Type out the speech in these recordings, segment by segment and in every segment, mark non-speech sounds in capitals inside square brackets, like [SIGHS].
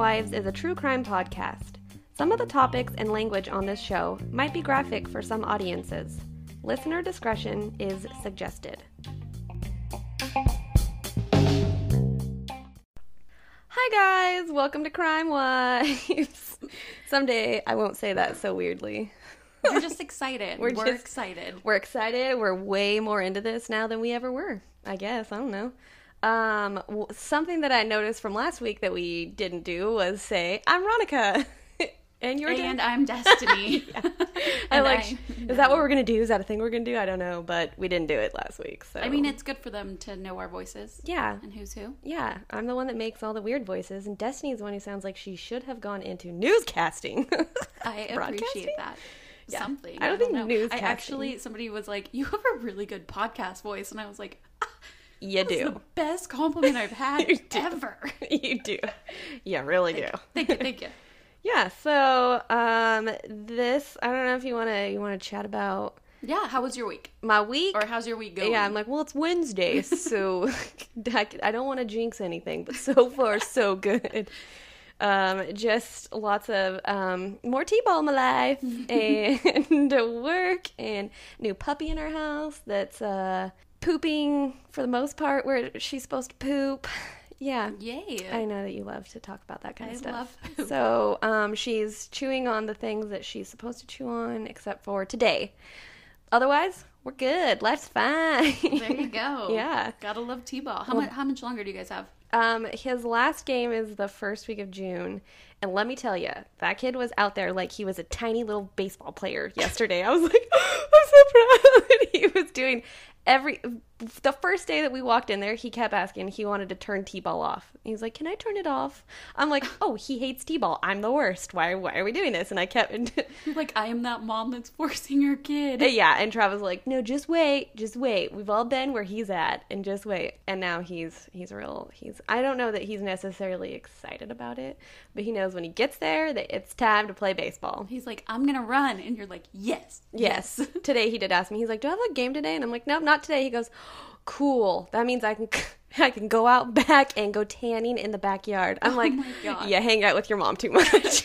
Wives is a true crime podcast. Some of the topics and language on this show might be graphic for some audiences. Listener discretion is suggested. Hi, guys! Welcome to Crime Wives. [LAUGHS] Someday I won't say that so weirdly. We're [LAUGHS] just excited. We're We're, just- excited. We're excited. We're way more into this now than we ever were. I guess. I don't know. Um, something that I noticed from last week that we didn't do was say, I'm Ronica. [LAUGHS] and you're Dan." And I'm Destiny. [LAUGHS] I [LAUGHS] And like. I- is that what we're gonna do? Is that a thing we're gonna do? I don't know, but we didn't do it last week. So I mean, it's good for them to know our voices yeah, and who's who. yeah. I'm the one that makes all the weird voices, and Destiny's the one who sounds like she should have gone into newscasting. I appreciate that. Yeah. Something. I don't think know. newscasting- I actually, somebody was like, "You have a really good podcast voice," and I was like, ah, you "This is do. the best compliment I've [LAUGHS] had You ever." [LAUGHS] you do. Yeah, really do. thank you, thank you. [LAUGHS] Yeah. So um, this I don't know if you wanna you wanna chat about Yeah, how was your week? my week. Or how's your week going? Yeah, I'm like, well, it's Wednesday, so I I don't want to jinx anything, but so far, so good. Um, just lots of um, more t-ball in my life and work and new puppy in our house that's uh, pooping for the most part where she's supposed to poop. [SIGHS] Yeah, Yay. I know that you love to talk about that kind I of stuff. love poop. So, um, she's chewing on the things that she's supposed to chew on, except for today. Otherwise, we're good. Life's fine. there you go. [LAUGHS] Yeah. Gotta love T-ball. How much? How much longer do you guys have? Um, his last game is the first week of June, and let me tell you, that kid was out there like he was a tiny little baseball player yesterday. I was like, [GASPS] I'm so proud. [LAUGHS] he was doing every. The first day that we walked in there, he kept asking. He wanted to turn t-ball off. He's like, "Can I turn it off?" I'm like, [LAUGHS] "Oh, he hates t-ball. I'm the worst. Why? Why are we doing this?" And I kept. [LAUGHS] Like I am that mom that's forcing her kid. Uh, yeah, and Travis was like, "No, just wait, just wait. We've all been where he's at, and just wait." And now he's he's real. He's I don't know that he's necessarily excited about it, but he knows when he gets there that it's time to play baseball. He's like, I'm gonna run, and you're like, yes, Yes. [LAUGHS] today he did ask me. He's like, "Do I have a game today?" And I'm like, "Nope, not today." He goes, "Cool. That means I can." [LAUGHS] I can go out back and go tanning in the backyard. I'm like, Oh God. yeah, hang out with your mom too much. [LAUGHS] That's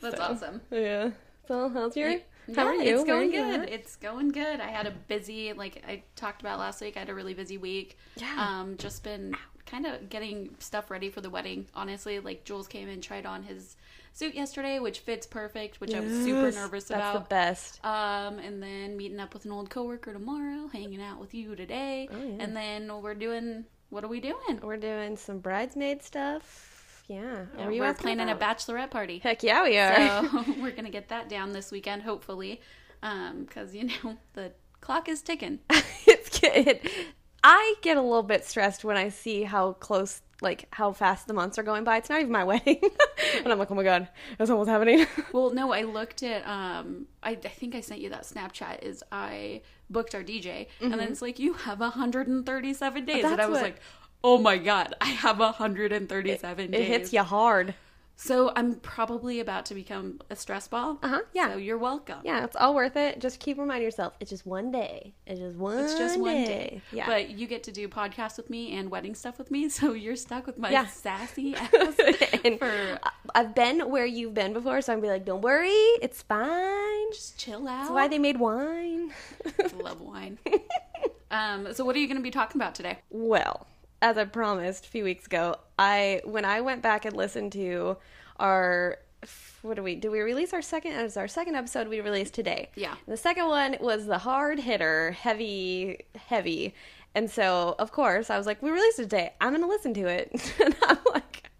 So, [LAUGHS] awesome. Yeah. So, how's your? Yeah, how are you? It's going good. at? It's going good. I had a busy, like I talked about last week. I had a really busy week. Yeah. Um, just been kind of getting stuff ready for the wedding. Honestly, like Jules came and tried on his suit yesterday, which fits perfect, which I was super Yes, nervous That's the best. Um, and then meeting up with an old coworker tomorrow, hanging out with you today, Oh, yeah. and then we're doing. What are we doing? We're doing some bridesmaid stuff. Yeah. Yeah, Are you we're planning about? a bachelorette party. Heck yeah, we are. So [LAUGHS] [LAUGHS] we're gonna get that down this weekend, hopefully, because you know [LAUGHS] the clock is ticking. it's good. I get a little bit stressed when I see how close, like how fast the months are going by. It's not even my [LAUGHS] wedding, [LAUGHS] and I'm like, oh my god, it's almost happening. [LAUGHS] Well, no, I looked at. Um, I, I think I sent you that Snapchat. Is I booked our DJ, and then it's like you have 137 days, and I Mm-hmm. Was what- like, oh my god, I have 137 it days. It hits you hard. So I'm probably about to become a stress ball. Uh huh. Yeah. So you're welcome. yeah, it's all worth it. Just keep reminding yourself, it's just one day. It's just one. It's just one day. Yeah. But you get to do podcasts with me and wedding stuff with me, [LAUGHS] so you're stuck with my Yeah. sassy [LAUGHS] ass and for I've been where you've been before, so I'm be like, don't worry, it's fine. just chill out. That's why they made wine. [LAUGHS] love wine. um, so what are you going to be talking about today? Well, as I promised a few weeks ago, I when I went back and listened to our what do we do we release our second as our second episode we released today. Yeah. The second one was the hard hitter, heavy heavy. And so, of course, I was like, we released it today. I'm going to listen to it. [LAUGHS] and I'm like,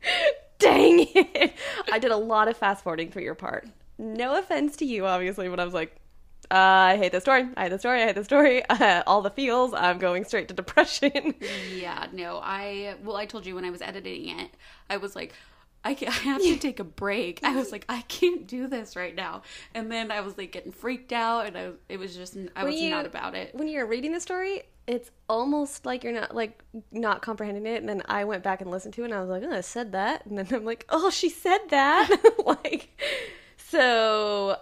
dang it. I did a lot of fast forwarding for your part. No offense to you, obviously, but I was like, uh, I hate this story. I hate this story. I hate this story. [LAUGHS] Uh, all the feels. I'm going straight to depression. [LAUGHS] Yeah, no, I well, I told you when I was editing it, I was like, I, ca- [LAUGHS] I have to take a break. I was like, I can't do this right now. And then I was like getting freaked out, and I, it was just I When was you- not about it. when you're reading the story, it's almost like you're not like not comprehending it. And then I went back and listened to it, and I was like, "Oh, I said that," and then I'm like, "Oh, she said that." like, so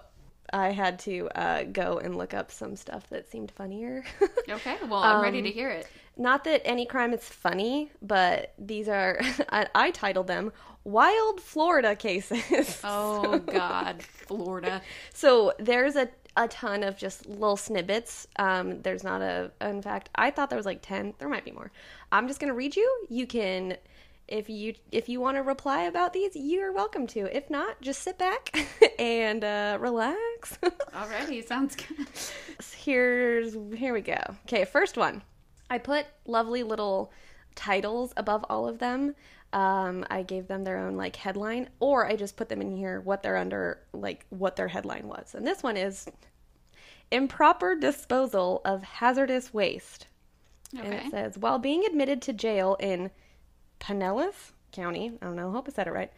I had to uh, go and look up some stuff that seemed funnier. [LAUGHS] Okay, well, I'm ready Um, to hear it. Not that any crime is funny, but these are, [LAUGHS] I, I titled them Wild Florida Cases. [LAUGHS] Oh God, Florida. So there's a, a ton of just little snippets. Um, there's not a, in fact, I thought there was like 10. There might be more. I'm just going to read you. You can, if you if you want to reply about these, you're welcome to. If not, just sit back [LAUGHS] and uh, relax. [LAUGHS] Alrighty, sounds good. Here's, here we go. Okay, first one. I put lovely little titles above all of them. Um, I gave them their own like headline, or I just put them in here what they're under, like what their headline was. And this one is improper disposal of hazardous waste. And it says while being admitted to jail in Pinellas County, I don't know, I hope I said it right,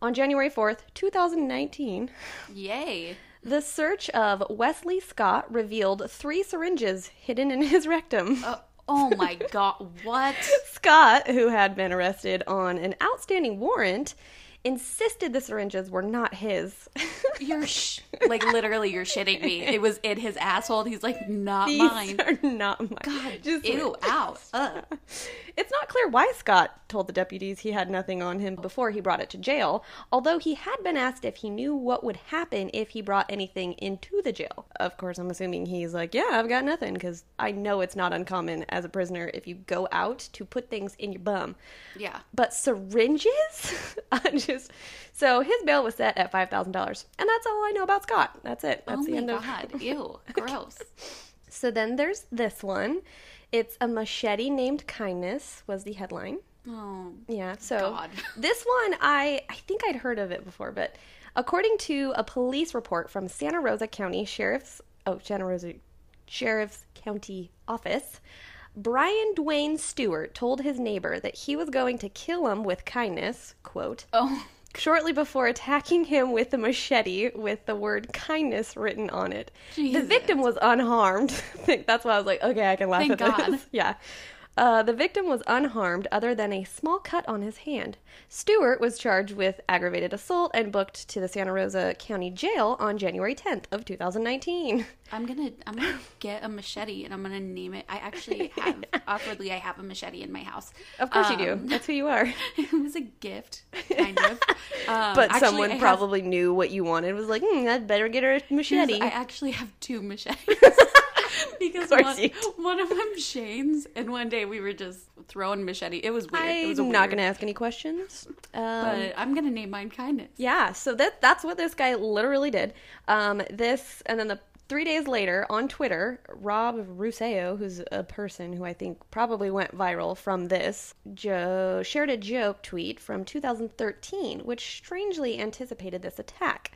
on January 4th, 2019. Yay. The search of Wesley Scott revealed three syringes hidden in his rectum. Uh, oh my [LAUGHS] God, what? Scott, who had been arrested on an outstanding warrant, insisted the syringes were not his. [LAUGHS] You're sh- like literally, you're shitting me. It was in his asshole. He's like, not These mine. are not mine. God, Just- ew, ow, ugh. [LAUGHS] It's not clear why Scott told the deputies he had nothing on him before he brought it to jail, although he had been asked if he knew what would happen if he brought anything into the jail. Of course, I'm assuming he's like, Yeah, I've got nothing, because I know it's not uncommon as a prisoner if you go out to put things in your bum. Yeah. But syringes? [LAUGHS] I just so his bail was set at five thousand dollars, and that's all I know about Scott. That's it. That's oh the my end of. God, [LAUGHS] ew, gross. So then there's this one. It's a machete named Kindness was the headline. Oh, Yeah. So God. [LAUGHS] this one I I think I'd heard of it before, but according to a police report from Santa Rosa County Sheriff's oh Santa Rosa Sheriff's County Office, Brian Dwayne Stewart told his neighbor that he was going to kill him with kindness, quote, oh, shortly before attacking him with a machete with the word kindness written on it. The victim was unharmed. [LAUGHS] That's why I was like, okay, I can laugh Thank at God. this. [LAUGHS] Yeah. Uh, the victim was unharmed other than a small cut on his hand. Stewart was charged with aggravated assault and booked to the Santa Rosa County Jail on January 10th of 2019. I'm gonna, I'm gonna get a machete and I'm gonna name it. I actually have, [LAUGHS] awkwardly, I have a machete in my house. Of course you do. Um, That's who you are. [LAUGHS] it was a gift, kind of. Um, But actually, someone I have- probably knew what you wanted. Was like, hmm, I'd better get her a machete. I actually have two machetes. [LAUGHS] because one, [LAUGHS] one of them Shane's, and one day we were just throwing machete. It was weird. it was I'm not going to ask any questions. Um, But I'm gonna name mine kindness. Yeah, so that that's what this guy literally did. Um, this and then the three days later on Twitter, Rob Russeo, who's a person who I think probably went viral from this, Joe shared a joke tweet from 2013, which strangely anticipated this attack.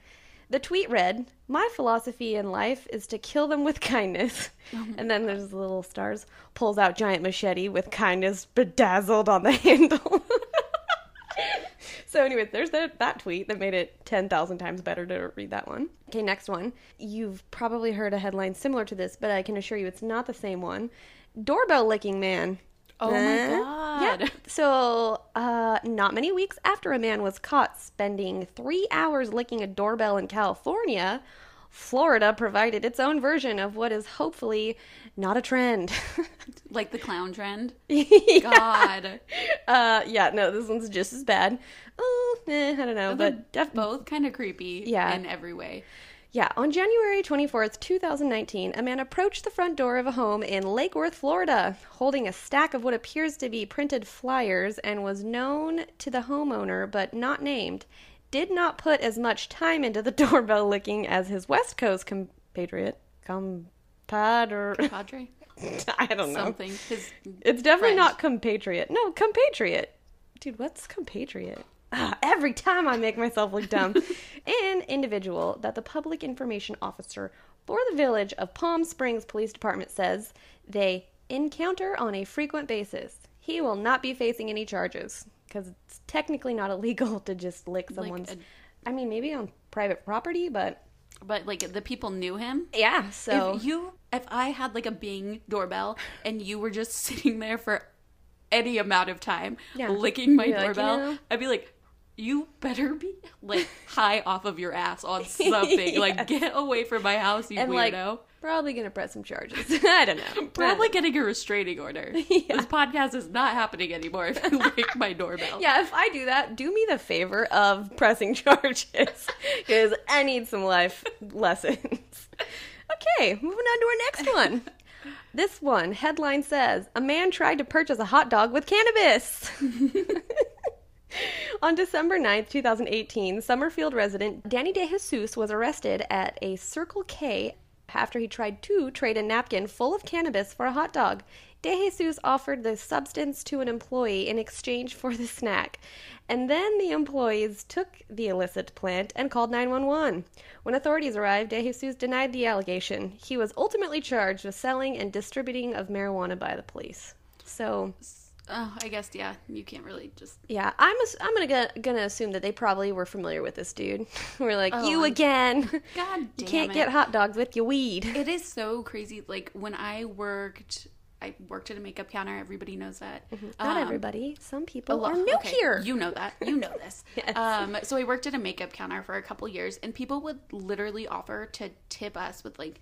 The tweet read, "My philosophy in life is to kill them with kindness." Oh and then there's little stars. Pulls out giant machete with kindness bedazzled on the [LAUGHS] handle. So, anyways, there's that, that tweet that made it 10,000 times better to read that one. Okay, next one. You've probably heard a headline similar to this, but I can assure you it's not the same one. Doorbell licking man. Oh my? God. Yeah. So, uh, not many weeks after a man was caught spending three hours licking a doorbell in California, Florida provided its own version of what is hopefully not a trend. [LAUGHS] Like the clown trend. Yeah. God. [LAUGHS] Uh, yeah, no, this one's just as bad. Oh, eh, I don't know, They're but def- both kind of creepy Yeah. in every way. Yeah, on January 24th, 2019, a man approached the front door of a home in Lake Worth, Florida, holding a stack of what appears to be printed flyers and was known to the homeowner but not named. Did not put as much time into the [LAUGHS] doorbell licking as his West Coast compatriot. Compadre. Padre? [LAUGHS] I don't know. Something. His It's definitely French. not compatriot. No, compatriot. Dude, what's compatriot? Ah, every time I make myself look dumb. [LAUGHS] An individual that the public information officer for the village of Palm Springs Police Department says they encounter on a frequent basis. He will not be facing any charges because it's technically not illegal [LAUGHS] to just lick someone's. a- I mean, maybe on private property, but but like the people knew him. yeah. So if you if I had like a Bing doorbell and you were just [LAUGHS] sitting there for any amount of time Yeah. licking my You're like, you doorbell, know- I'd be like, you better be like [LAUGHS] high off of your ass on [LAUGHS] something. Like get away from my house, you and weirdo. like probably gonna press some charges. [LAUGHS] I don't know. Probably getting a restraining order. Yeah. This podcast is not happening anymore if you ring my doorbell. Yeah, if I do that, do me the favor of pressing charges because I need some life lessons. Okay, moving on to our next one. This one headline says A man tried to purchase a hot dog with cannabis. [LAUGHS] On December 9th, 2018, Summerfield resident Danny DeJesus was arrested at a Circle K after he tried to trade a napkin full of cannabis for a hot dog. DeJesus offered the substance to an employee in exchange for the snack, and then the employees took the illicit plant and called 911. When authorities arrived, DeJesus denied the allegation. He was ultimately charged with selling and distributing of marijuana by the police. So, Oh, I guess yeah. You can't really just. yeah, I'm ass- I'm gonna gonna assume that they probably were familiar with this dude. [LAUGHS] we're like, Oh, you I'm- again. [LAUGHS] God damn you can't it. get hot dogs with your weed. [LAUGHS] It is so crazy. Like when I worked, I worked at a makeup counter. Everybody knows that. Not Um, everybody. Some people lot- are new okay, here. You know that. You know this. Yes. Um, so I worked at a makeup counter for a couple years, and people would literally offer to tip us with like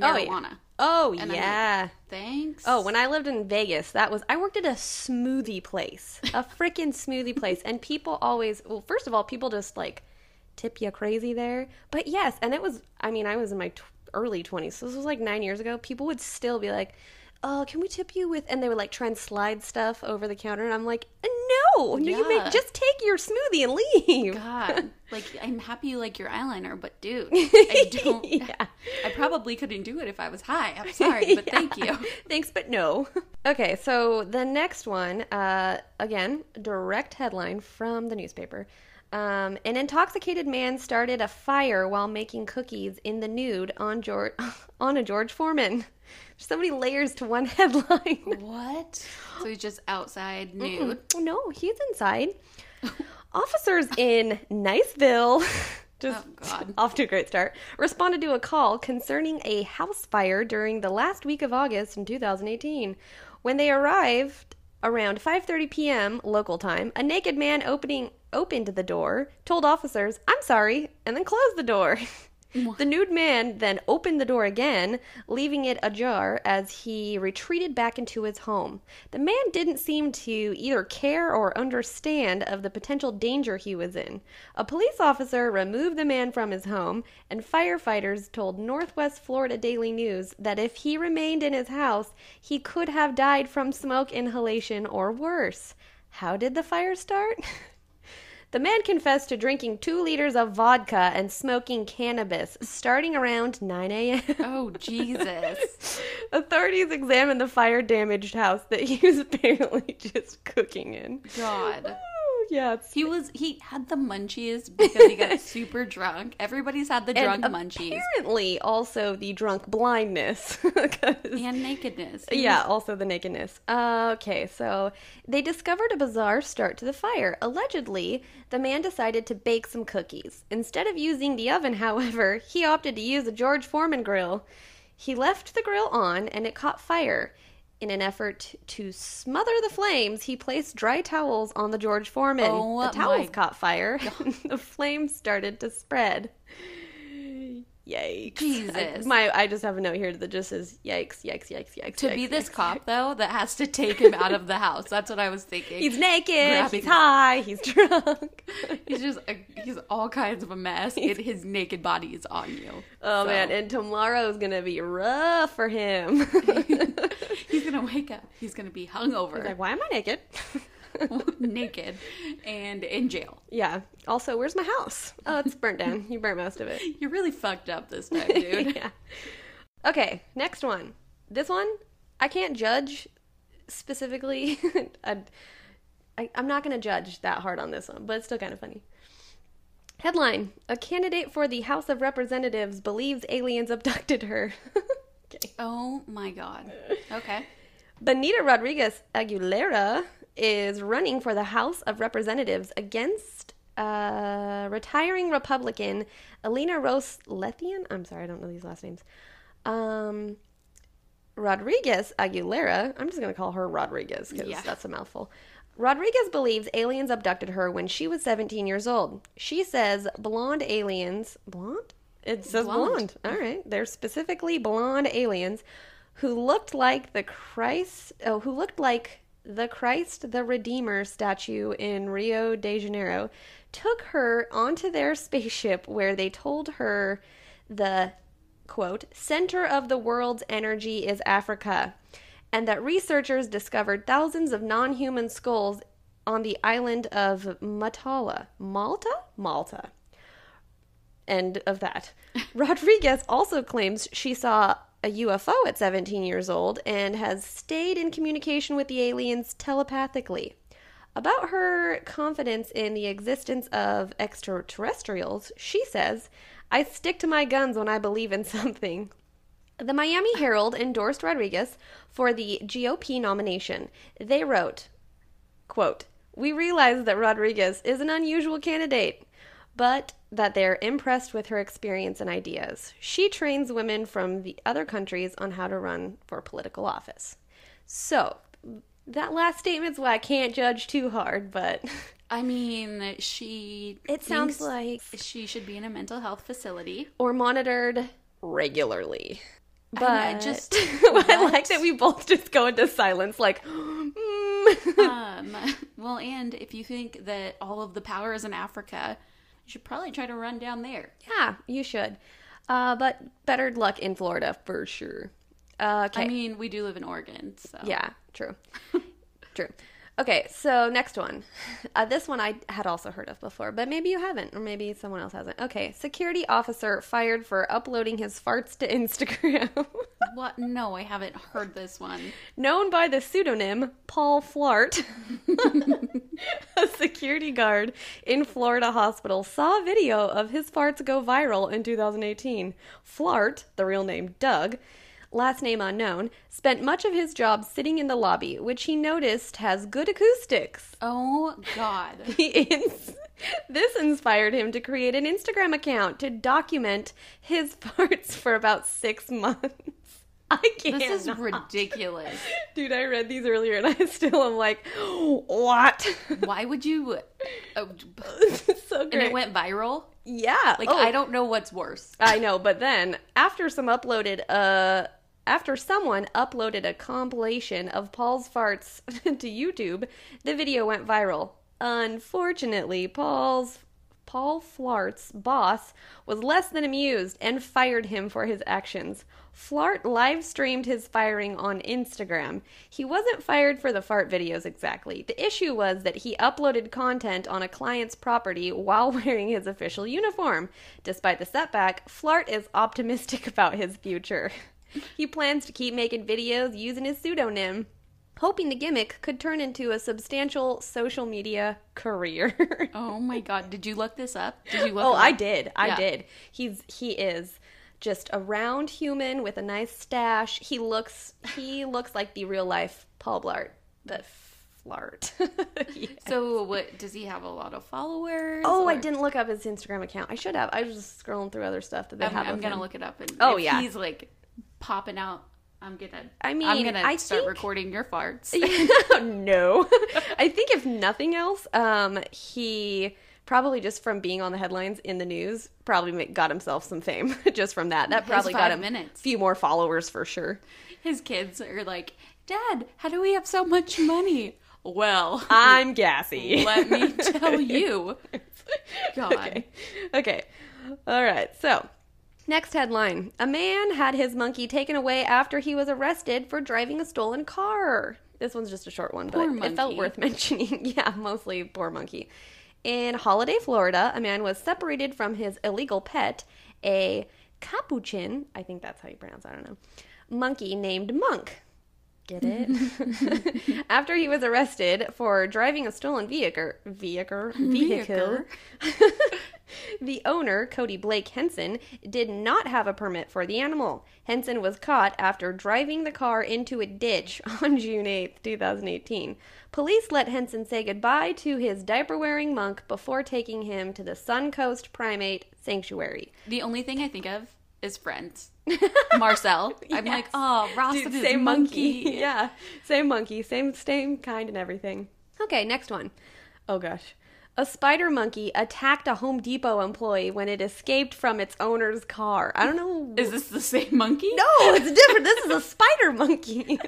Oh, yeah. marijuana. oh I'm like, yeah. Thanks. Oh, when I lived in Vegas, that was I worked at a smoothie place, a freaking smoothie place, and people always well, first of all, people just like tip you crazy there. But yes, and it was I mean, I was in my t- early 20s. So this was like 9 years ago. People would still be like, "Oh, can we tip you with?" and they would like try and slide stuff over the counter, and I'm like, "No, no, you Yeah. make just take your smoothie and leave." God, [LAUGHS] like I'm happy you like your eyeliner, but dude, [LAUGHS] I don't. yeah. I probably couldn't do it if I was high. I'm [LAUGHS] sorry, but thank you. Thanks, but no. Okay, so the next one, uh, again, direct headline from the newspaper. Um, an intoxicated man started a fire while making cookies in the nude on George on a George Foreman. There's so many layers to one [LAUGHS] headline. What? So he's just outside nude. No, he's inside. [LAUGHS] Officers in Niceville, [LAUGHS] just Oh, God. off to a great start, responded to a call concerning a house fire during the last week of August in 2018. When they arrived around 5:30 p.m. local time, a naked man opening opened the door, told officers, "I'm sorry," and then closed the door. The nude man then opened the door again, leaving it ajar as he retreated back into his home. The man didn't seem to either care or understand of the potential danger he was in. A police officer removed the man from his home, and firefighters told Northwest Florida Daily News that if he remained in his house, he could have died from smoke inhalation or worse. How did the fire start? [LAUGHS] The man confessed to drinking two liters of vodka and smoking cannabis starting around 9 a.m. Oh Jesus! [LAUGHS] Authorities examined the fire damaged house that he was [LAUGHS] apparently just cooking in. God. Yeah. He was he had the munchies because he got [LAUGHS] super drunk. Everybody's had the drunk and munchies apparently also the drunk blindness [LAUGHS] and nakedness. He yeah, was- also the nakedness. Uh, okay, so they discovered a bizarre start to the fire. Allegedly, the man decided to bake some cookies. Instead of using the oven, [LAUGHS] however, he opted to use a George Foreman grill. He left the grill on and it caught fire. In an effort to smother the flames, he placed dry towels on the George Foreman. Oh, the towels my caught fire. [LAUGHS] the flames started to spread. Yikes. [LAUGHS] Jesus. I, my, I just have a note here that just says yikes, yikes, yikes, yikes. to yikes, be this yikes. cop [LAUGHS] though that has to take him out of the house. That's what I was thinking. He's naked, Grabbing- he's high, he's [LAUGHS] drunk. He's just a, he's all kinds of a mess. and his naked body is on you. oh So, man, and tomorrow's gonna be rough for him. he's gonna wake up. He's gonna be hungover, like, why am I naked? [LAUGHS] naked, and in jail. yeah. Also, where's my house? Oh, it's burnt down. You burnt most of it. [LAUGHS] You're really fucked up this time, dude. [LAUGHS] yeah. Okay, next one. This one, I can't judge specifically. I, I, I'm not going to judge that hard on this one, but it's still kind of funny. Headline A candidate for the House of Representatives believes aliens abducted her. okay. Oh my god. Okay. Benita Rodriguez Aguilera is running for the House of Representatives against uh, retiring Republican Alina Rose Lethian. I'm sorry, I don't know these last names. Um, Rodriguez Aguilera. I'm just going to call her Rodriguez because Yeah. that's a mouthful. Rodriguez believes aliens abducted her when she was 17 years old. She says blonde aliens. Blonde? It says blonde. Blonde. All right. They're specifically blonde aliens who looked like the Christ. Oh, who looked like the Christ the Redeemer statue in Rio de Janeiro. Took her onto their spaceship where they told her the quote center of the world's energy is Africa and that researchers discovered thousands of non human skulls on the island of Matala. Malta? Malta. End of that. [LAUGHS] Rodriguez also claims she saw a UFO at 17 years old and has stayed in communication with the aliens telepathically. About her confidence in the existence of extraterrestrials, she says, I stick to my guns when I believe in [LAUGHS] something. The Miami Herald endorsed Rodriguez for the GOP nomination. They wrote, quote, We realize that Rodriguez is an unusual candidate, but that they're impressed with her experience and ideas. She trains women from the other countries on how to run for political office. So, that last statement's why I can't judge too hard, but [LAUGHS] I mean, she. it sounds like she should be in a mental health facility. or monitored regularly. I But know, just- [LAUGHS] I like that we both just go into silence, like, [GASPS] mm. um, well, and if you think that all of the power is in Africa, should probably try to run down there. yeah, you should. Uh, but better luck in Florida for sure. Uh, okay. I mean, we do live in Oregon, so Yeah, true. [LAUGHS] true. Okay, so next one. [LAUGHS] Uh, this one I had also heard of before, but maybe you haven't, or maybe someone else hasn't. Okay, security officer fired for uploading his farts to [LAUGHS] Instagram. What? No, I haven't heard this one. Known by the pseudonym Paul Flart, [LAUGHS] a security guard in Florida hospital saw a video of his farts go viral in 2018. Flart, the real name Doug, last name unknown, spent much of his job sitting in the lobby, which he noticed has good acoustics. Oh God. [LAUGHS] Ins- this inspired him to create an Instagram account to document his [LAUGHS] farts for about six months. [LAUGHS] I can't. This is ridiculous. Dude, I read these earlier and I still am like, what? Why would you? Uh, so and it went viral. yeah. Like oh, I don't know what's worse. I know, but then after some uploaded, uh, after someone uploaded a compilation of Paul's farts [LAUGHS] to YouTube, the video went viral. Unfortunately, Paul's Paul Flart's boss was less than amused and fired him for his actions. Flart live streamed his firing on Instagram. He wasn't fired for the fart videos exactly. The issue was that he uploaded content on a client's property while [LAUGHS] wearing his official uniform. Despite the setback, Flart is optimistic [LAUGHS] about his future. He plans to keep making videos using his pseudonym, hoping the gimmick could turn into a substantial social media career. [LAUGHS] Oh my God. Did you look this up? Did you look? Oh, I did. I Yeah. did. He's he is just a round human with a nice stash. He looks he looks like the real life Paul Blart, the flart. [LAUGHS] Yeah. So what? Does he have a lot of followers? Oh, I didn't look up his Instagram account. I should have. I was just scrolling through other stuff that they I'm, have. I'm gonna him. look it up. And Oh, yeah. He's like popping out. I'm gonna. I mean, I'm gonna I start think- recording your farts. [LAUGHS] no. I think if nothing else, um, he probably just from being on the headlines in the news probably got himself some fame [LAUGHS] just from that. That His probably got him a few more followers for sure. His kids are like, Dad, how do we have so much money? Well, [LAUGHS] I'm gassy. let me tell you. God. Okay. Okay. All right. So, next headline. A man had his monkey taken away after he was arrested for driving a stolen car. This one's just a short one, Poor but it felt worth [LAUGHS] mentioning. yeah, mostly poor monkey. In Holiday, Florida, a man was separated from his illegal pet, a capuchin, I think that's how you pronounce it, I don't know, monkey named Monk. Get it? [LAUGHS] [LAUGHS] After he was arrested for driving a stolen vehicle, vehicle, [LAUGHS] vehicle, the owner, Cody Blake Henson, did not have a permit for the animal. Henson was caught after driving the car into a ditch on June 8th, 2018. Police let Henson say goodbye to his diaper wearing monk before taking him to the Suncoast Primate Sanctuary. The only thing I think of is Friends. [LAUGHS] Marcel. I'm like, oh, Ross Dude, and same monkey. monkey. [LAUGHS] yeah, same monkey, same same kind and everything. Okay, next one. Oh gosh. A spider monkey attacked a Home Depot employee when it escaped from its owner's car. I don't know. [LAUGHS] Is this the same monkey? No, it's different. this is a spider monkey.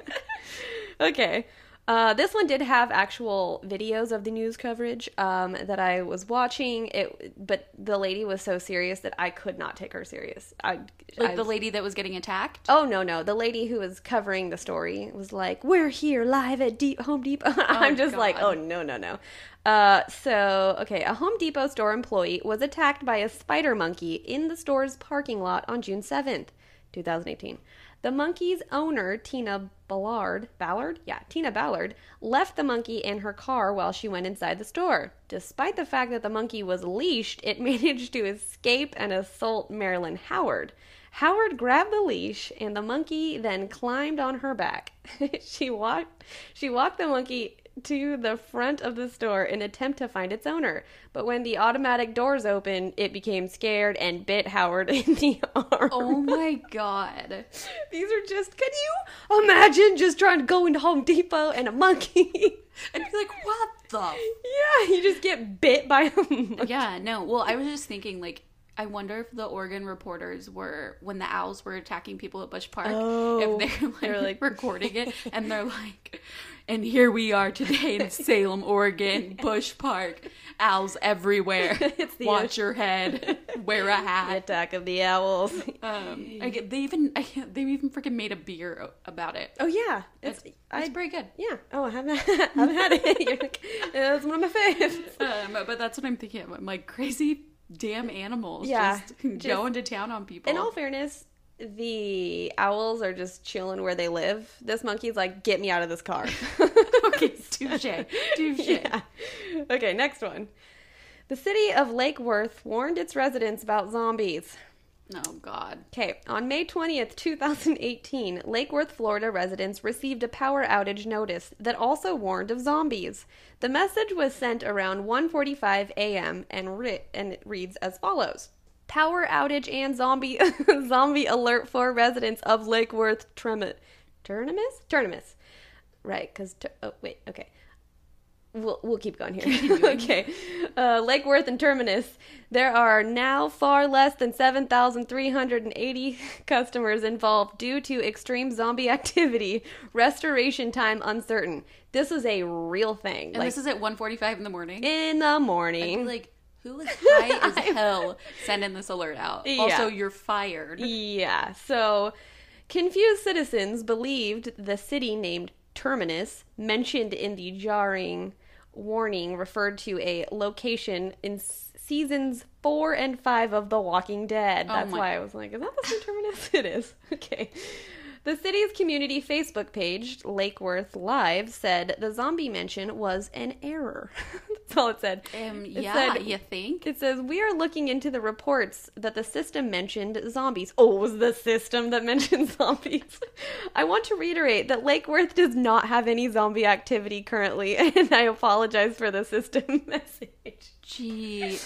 okay. Uh, this one did have actual videos of the news coverage um, that I was watching. It, but the lady was so serious that I could not take her serious. I, Like I- the lady that was getting attacked? Oh no no! The lady who was covering the story was like, "We're here live at Deep Home Depot." [LAUGHS] I'm just like, "Oh no no no!" Uh, so okay, a Home Depot store employee was attacked by a spider monkey in the store's parking lot on June seventh, 2018. The monkey's owner, Tina Ballard, Ballard, yeah, Tina Ballard, left the monkey in her car while she went inside the store. Despite the fact that the monkey was leashed, it [LAUGHS] managed to escape and assault Marilyn Howard. Howard grabbed the leash and the monkey then climbed on her back. [LAUGHS] she walked she walked the monkey to the front of the store in attempt to find its owner. But when the automatic doors opened, it became scared and bit Howard [LAUGHS] in the arm. Oh my god. [LAUGHS] These are just can you imagine just trying to go into Home Depot and a monkey? [LAUGHS] I'd be like, what the? yeah, you just get bit by a monkey. Yeah, no. Well, I was just thinking, like, I wonder if the Oregon reporters were when the owls were attacking people at Bush Park. Oh, if they're [LAUGHS] like, they're like- recording it, [LAUGHS] and they're like, "And here we are today in Salem, Oregon, [LAUGHS] Bush Park, owls everywhere. The Watch your head, wear a The hat." attack of the owls. Um, I get, they even I, they even freaking made a beer about it. Oh yeah, It's, it's pretty good. yeah. Oh, I haven't I haven't had it. Like, it's one of my favorites. Um, but that's what I'm thinking of. I'm like crazy damn animals Yeah, just, [LAUGHS] just- going to town on people. In all fairness, the owls are just chilling where they live. This monkey's like, get me out of this car. [LAUGHS] okay, touche, [LAUGHS] touche. Yeah. Okay, next one. The city of Lake Worth warned its residents about zombies. Oh God. Okay, on May 20th, 2018, Lake Worth, Florida residents received a power outage notice that also warned of zombies. The message was sent around 1:45 a.m. and ri- and it reads as follows: Power outage and zombie [LAUGHS] zombie alert for residents of Lake Worth, Trem- Turnimus, Turnimus. Right, because oh wait, okay. We'll, we'll keep going here. [LAUGHS] okay. Uh, Lake Worth and Terminus. There are now far less than 7,380 [LAUGHS] customers involved due to extreme zombie [LAUGHS] activity. Restoration time uncertain. This is a real thing. And like this is at 1:45 in the morning. in the morning. like, who is high as hell sending this alert out? Yeah. Also, you're fired. Yeah. So, confused citizens believed the city named Terminus, mentioned in the jarring warning, referred to a location in s- seasons four and five of The Walking Dead. Oh That's my- why I was like, is that the same Terminus? [LAUGHS] it is. Okay. The city's community Facebook page, Lake Worth Live, said the zombie mention was an error. [LAUGHS] That's all it said. Um, It yeah, said- you think? it says we are looking into the reports that the system mentioned zombies. Oh, it was the system that [LAUGHS] mentioned zombies. I want to reiterate that Lake Worth does not have any zombie activity currently, [LAUGHS] and I apologize for the system message. Gee,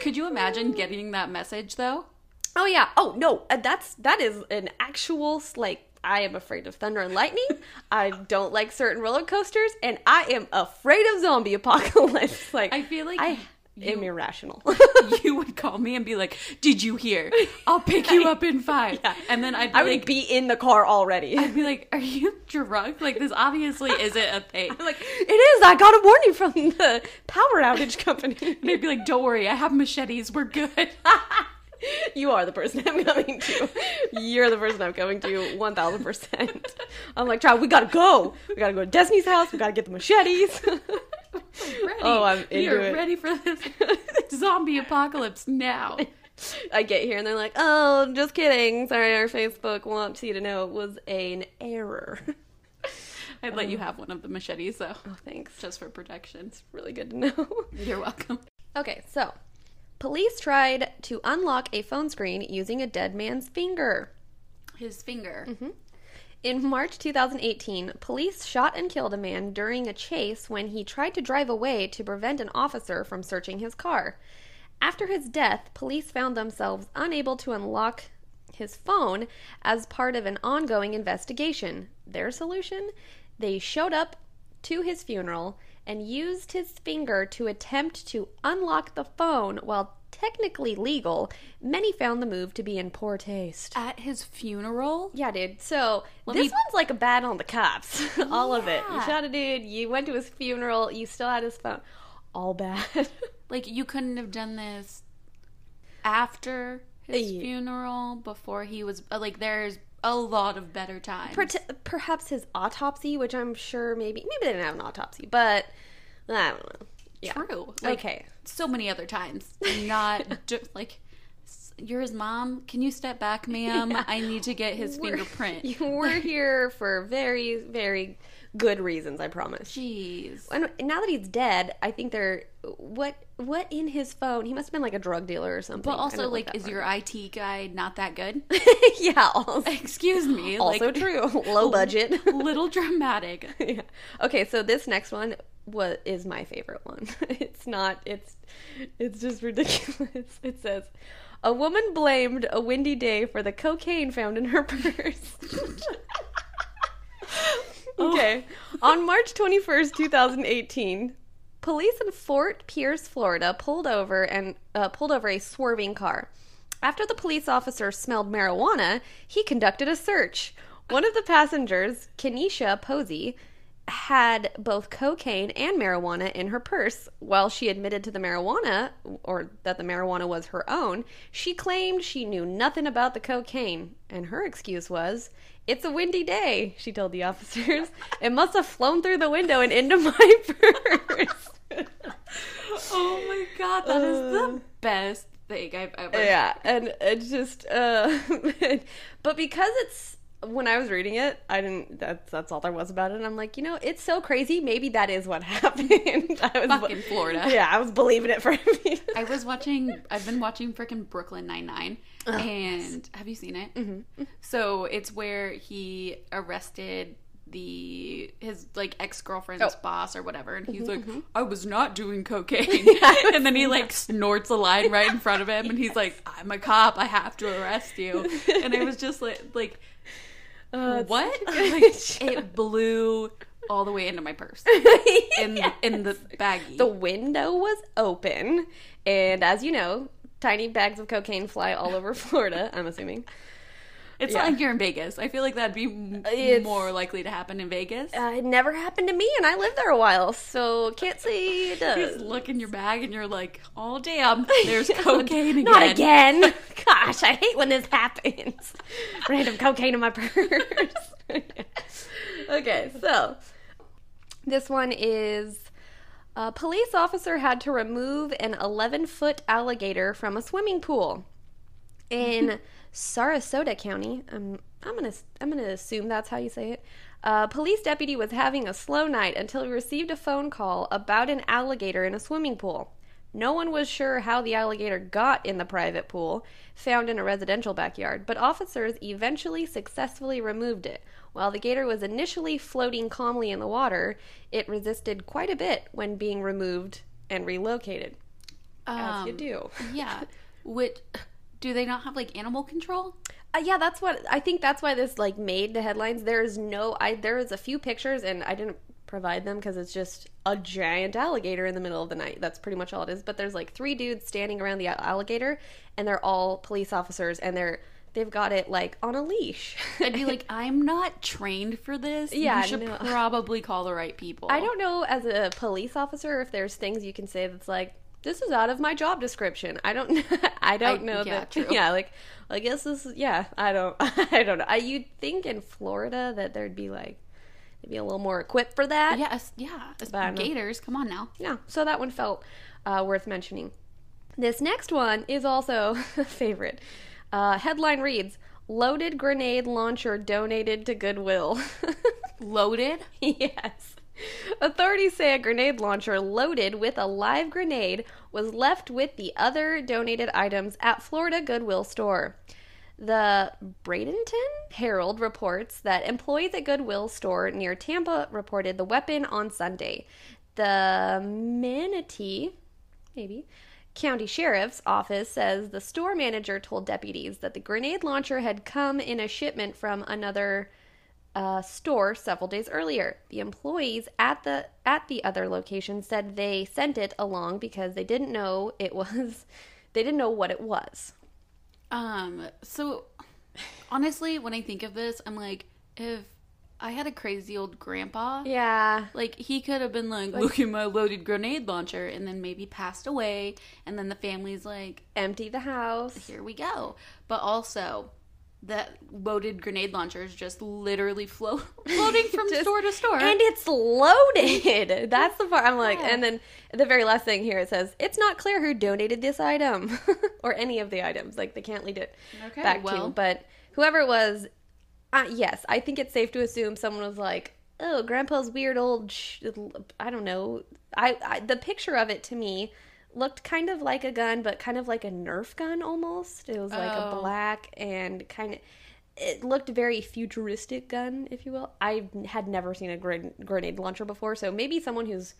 could you imagine getting that message though? Oh yeah. Oh no, uh, that's that is an actual like. I am afraid of thunder and lightning. I don't like certain roller coasters, and I am afraid of zombie apocalypse. [LAUGHS] Like I feel like I you- am irrational. [LAUGHS] you would call me and be like, "Did you hear? I'll pick you up in five. [LAUGHS] Yeah. And then I'd be I would like, be in the car already. I'd be like, "Are you drunk? Like this obviously isn't a thing." I'm like, it is. I got a warning from the power outage company. They'd be like, "Don't worry, I have machetes. We're good." [LAUGHS] you are the person I'm coming to. You're the person I'm coming to 1000%. [LAUGHS] I'm like, child, we gotta go. We gotta go to Destiny's house. We gotta get the machetes. [LAUGHS] Oh, I'm into are it. ready for this zombie apocalypse now. I get here and they're like, oh, just kidding. Sorry, our Facebook wants you to know it was an error. I'd let you have one of the machetes though, Oh, thanks. just for protection. It's really good to know. You're welcome. Okay, so police tried to unlock a phone screen using a dead man's finger. His finger. Mm-hmm. In March 2018, police shot and killed a man during a chase when he tried to drive away to prevent an officer from searching his car. After his death, police found themselves unable to unlock his phone as part of an ongoing investigation. Their solution? They showed up to his funeral and used his finger to attempt to unlock the phone while technically legal, many found the move to be in poor taste. At his funeral? Yeah, dude. So Let this me- one's like a bad on the cops. [LAUGHS] All of it. You Yeah. shot a dude. You went to his funeral. You still had his phone. All bad. [LAUGHS] Like you couldn't have done this after his Yeah. funeral, before he was uh, like there's a lot of better times. Per- perhaps his autopsy, which I'm sure maybe maybe they didn't have an autopsy, but I don't know. Yeah. True. Like, Okay. So many other times. Not [LAUGHS] just like you're his mom. Can you step back, ma'am? Yeah. [LAUGHS] I need to get his We're- fingerprint. [LAUGHS] We're here for very very good reasons. I promise. Jeez. And now that he's dead, I think they're what what in his phone? He must have been like a drug dealer or something. But also, like, is part. your IT guy not that good? [LAUGHS] yeah, also, Excuse me. also like, true. Low budget. little dramatic. yeah. Okay, so this next one was is my favorite one. It's not. It's it's just ridiculous. It says. A woman blamed a windy day for the cocaine found in her [LAUGHS] purse. [LAUGHS] okay. On March 21st, 2018, police in Fort Pierce, Florida, pulled over and uh, pulled over a swerving car. After the police officer smelled marijuana, he conducted a search. One of the passengers, Kenesha Posey, had both cocaine and marijuana in her purse. While she admitted to the marijuana, or that the marijuana was her own, she claimed she knew nothing about the cocaine. And her excuse was, It's a windy day, she told the [LAUGHS] officers. It must have flown through the window and into my [LAUGHS] purse. [LAUGHS] Oh my god, that is Uh. the best thing I've ever. yeah, and it's just, uh, but because it's, when I was reading it, I didn't. That's that's all there was about it. And I'm like, you know, it's so crazy. Maybe that is what [LAUGHS] happened. I was Fucking Florida. Yeah, I was believing it for a me. I was watching. I've been watching freaking Brooklyn Nine Nine, and have you seen it? Mm-hmm. So it's where he arrested the his like ex girlfriend's Oh. boss or whatever, and he's like, "I was not doing cocaine," [LAUGHS] [LAUGHS] and then he like snorts a line right in front of him, and he's like, "I'm a cop. I have to arrest you," and it was just like like Uh, what? Like, [LAUGHS] it blew all the way into my purse [LAUGHS] in in the baggie. the window was open, and as you know, tiny bags of cocaine fly all over [LAUGHS] Florida. I'm assuming. It's Yeah. not like you're in Vegas. I feel like that'd be It's- more likely to happen in Vegas. Uh, it never happened to me, and I lived there a while, so can't say it [LAUGHS] You does. just look in your bag and you're like, oh damn, [LAUGHS] there's cocaine again. Not again. [LAUGHS] Gosh, I hate when this happens. Random cocaine in my purse. okay, so this one is a police officer had to remove an 11 foot alligator from a swimming pool in Sarasota County. Um, I'm gonna I'm gonna assume that's how you say it. A police deputy was having a slow night until he received a phone call about an alligator in a swimming pool. No one was sure how the alligator got in the private pool, found in a residential backyard, but officers eventually successfully removed it. While the gator was initially floating calmly in the water, it resisted quite a bit when being removed and relocated. As you Um, do. Yeah. [LAUGHS] Which do they not have like animal control? Uh, yeah, that's what I think. That's why this like made the headlines. There is no, I there is a few pictures, and I didn't provide them because it's just a giant alligator in the middle of the night. That's pretty much all it is. But there's like three dudes standing around the alligator, and they're all police officers, and they're they've got it like on a leash. [LAUGHS] I'd be like, I'm not trained for this. Yeah, you should no. probably call the right people. I don't know as a police officer if there's things you can say that's like this is out of my job description. I don't [LAUGHS] I don't I- know yeah, that. true. [LAUGHS] Yeah, like I guess this is yeah, I don't [LAUGHS] I don't know. I, you'd think in Florida that there'd be like they'd be a little more equipped for that. Yeah, es- yeah. es- But I know. Gators, come on now. Yeah, so that one felt uh, worth mentioning. This next one is also a favorite. Uh, headline reads Loaded grenade launcher donated to Goodwill. Loaded. yes. Authorities say a grenade launcher loaded with a live grenade was left with the other donated items at Florida Goodwill store. The Bradenton Herald reports that employees at Goodwill store near Tampa reported the weapon on Sunday. The Manatee, maybe, County Sheriff's Office says the store manager told deputies that the grenade launcher had come in a shipment from another a store several days earlier. The employees at the at the other location said they sent it along because they didn't know it was [LAUGHS] they didn't know what it was. Um, so honestly, when I think of this, I'm like, if I had a crazy old grandpa, Yeah. like he could have been like, look at my loaded grenade launcher, and then maybe passed away, and then the family's like, Empty the house. here we go. But also, that loaded grenade launcher is just literally flo- [LAUGHS] floating from Just- store to store. And it's loaded. [LAUGHS] That's the part I'm like, Yeah. and then the very last thing here it says, it's not clear who donated this item [LAUGHS] or any of the items. Like they can't lead it Okay, back well. to. But whoever it was, uh, yes, I think it's safe to assume someone was like, oh, grandpa's weird old, sh- I don't know. I, I The picture of it to me looked kind of like a gun, but kind of like a Nerf gun almost. It was like a Oh. black and kind of it looked very futuristic gun, if you will. I had never seen a grenade launcher before, so maybe someone who's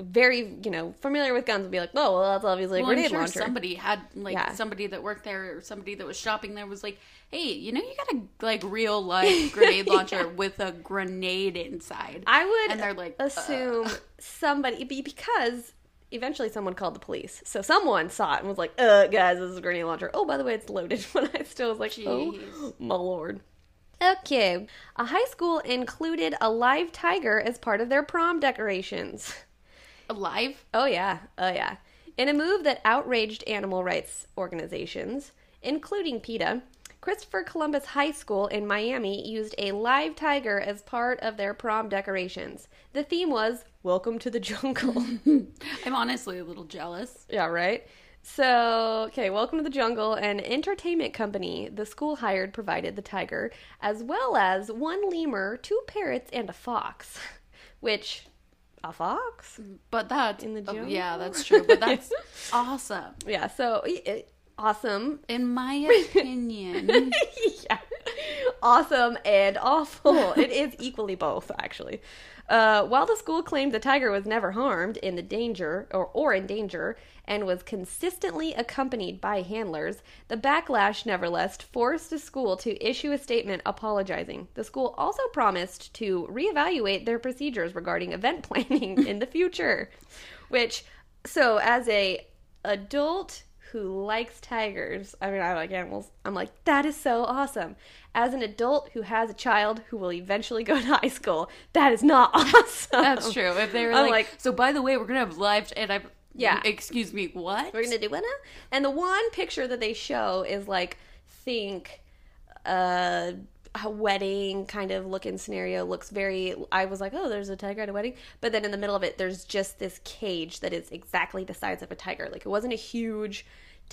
very, you know, familiar with guns would be like, "Oh, well, that's obviously a well, I'm grenade sure launcher." somebody had like Yeah. somebody that worked there or somebody that was shopping there was like, "Hey, you know, you got a like real life [LAUGHS] grenade launcher with a grenade inside." I would And they're like, uh. assume somebody be- because eventually someone called the police, so someone saw it and was like, "Uh, guys, this is a grenade launcher." Oh, by the way, it's loaded. [LAUGHS] But I still was like, "Oh, my lord." Okay, a high school included a live tiger as part of their prom decorations. Alive? Oh, yeah. Oh, yeah. In a move that outraged animal rights organizations, including PETA, Christopher Columbus High School in Miami used a live tiger as part of their prom decorations. The theme was Welcome to the Jungle. [LAUGHS] [LAUGHS] I'm honestly a little jealous. yeah, right? So, okay, Welcome to the Jungle, an entertainment company the school hired provided the tiger, as well as one lemur, two parrots, and a fox. [LAUGHS] Which, a fox? But that In the oh, jungle? yeah, that's true. But that's awesome. Yeah, so eh, awesome. In my [LAUGHS] opinion, yeah. Awesome and awful. It is [LAUGHS] equally both, actually. Uh, while the school claimed the tiger was never harmed in the danger or, or in danger and was consistently accompanied by handlers, the backlash nevertheless forced the school to issue a statement apologizing. The school also promised to reevaluate their procedures regarding event planning [LAUGHS] in the future. Which so as a adult who likes tigers, I mean I like animals, I'm like, that is so awesome. As an adult who has a child who will eventually go to high school, that is not [LAUGHS] awesome. that's true. If they were like, like- so by the way, we're gonna have live, and I'm, Yeah. excuse me, what? We're gonna do what now? And the one picture that they show is like think uh wedding kind of looking scenario looks very I was like, Oh, there's a tiger at a wedding but then in the middle of it there's just this cage that is exactly the size of a tiger. Like it wasn't a huge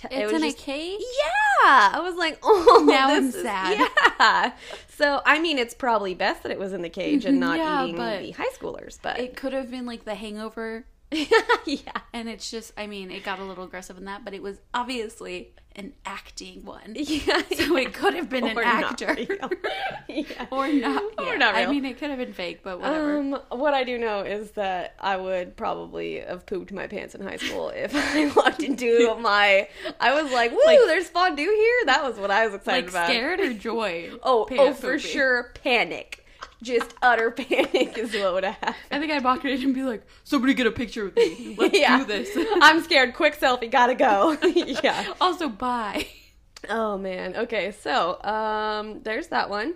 it It's was in just- a cage. Yeah. I was like, [LAUGHS] Oh Now this I'm is- sad. Yeah. So I mean it's probably best that it was in the cage and [LAUGHS] not Yeah, eating the high schoolers, but It could have been like The Hangover, [LAUGHS] yeah. and it's just, I mean, it got a little aggressive in that, but it was obviously an acting one. [LAUGHS] Yeah. [LAUGHS] So it could have been an Or not actor. real. yeah. or not. Or not I mean, it could have been fake, but whatever. Um, what I do know is that I would probably have pooped my pants in high school if I walked into my. I was like, "Woo, Like- there's fondue here." That was what I was excited like about. scared or joy? Oh, oh, for pooping. sure, panic. Just utter [LAUGHS] panic is what would have happened. I think I'd walk in and be like, "Somebody get a picture of me. Let's [LAUGHS] yeah, do this." [LAUGHS] I'm scared. Quick selfie, gotta go. yeah. also, bye. Oh man. Okay, so um there's that one.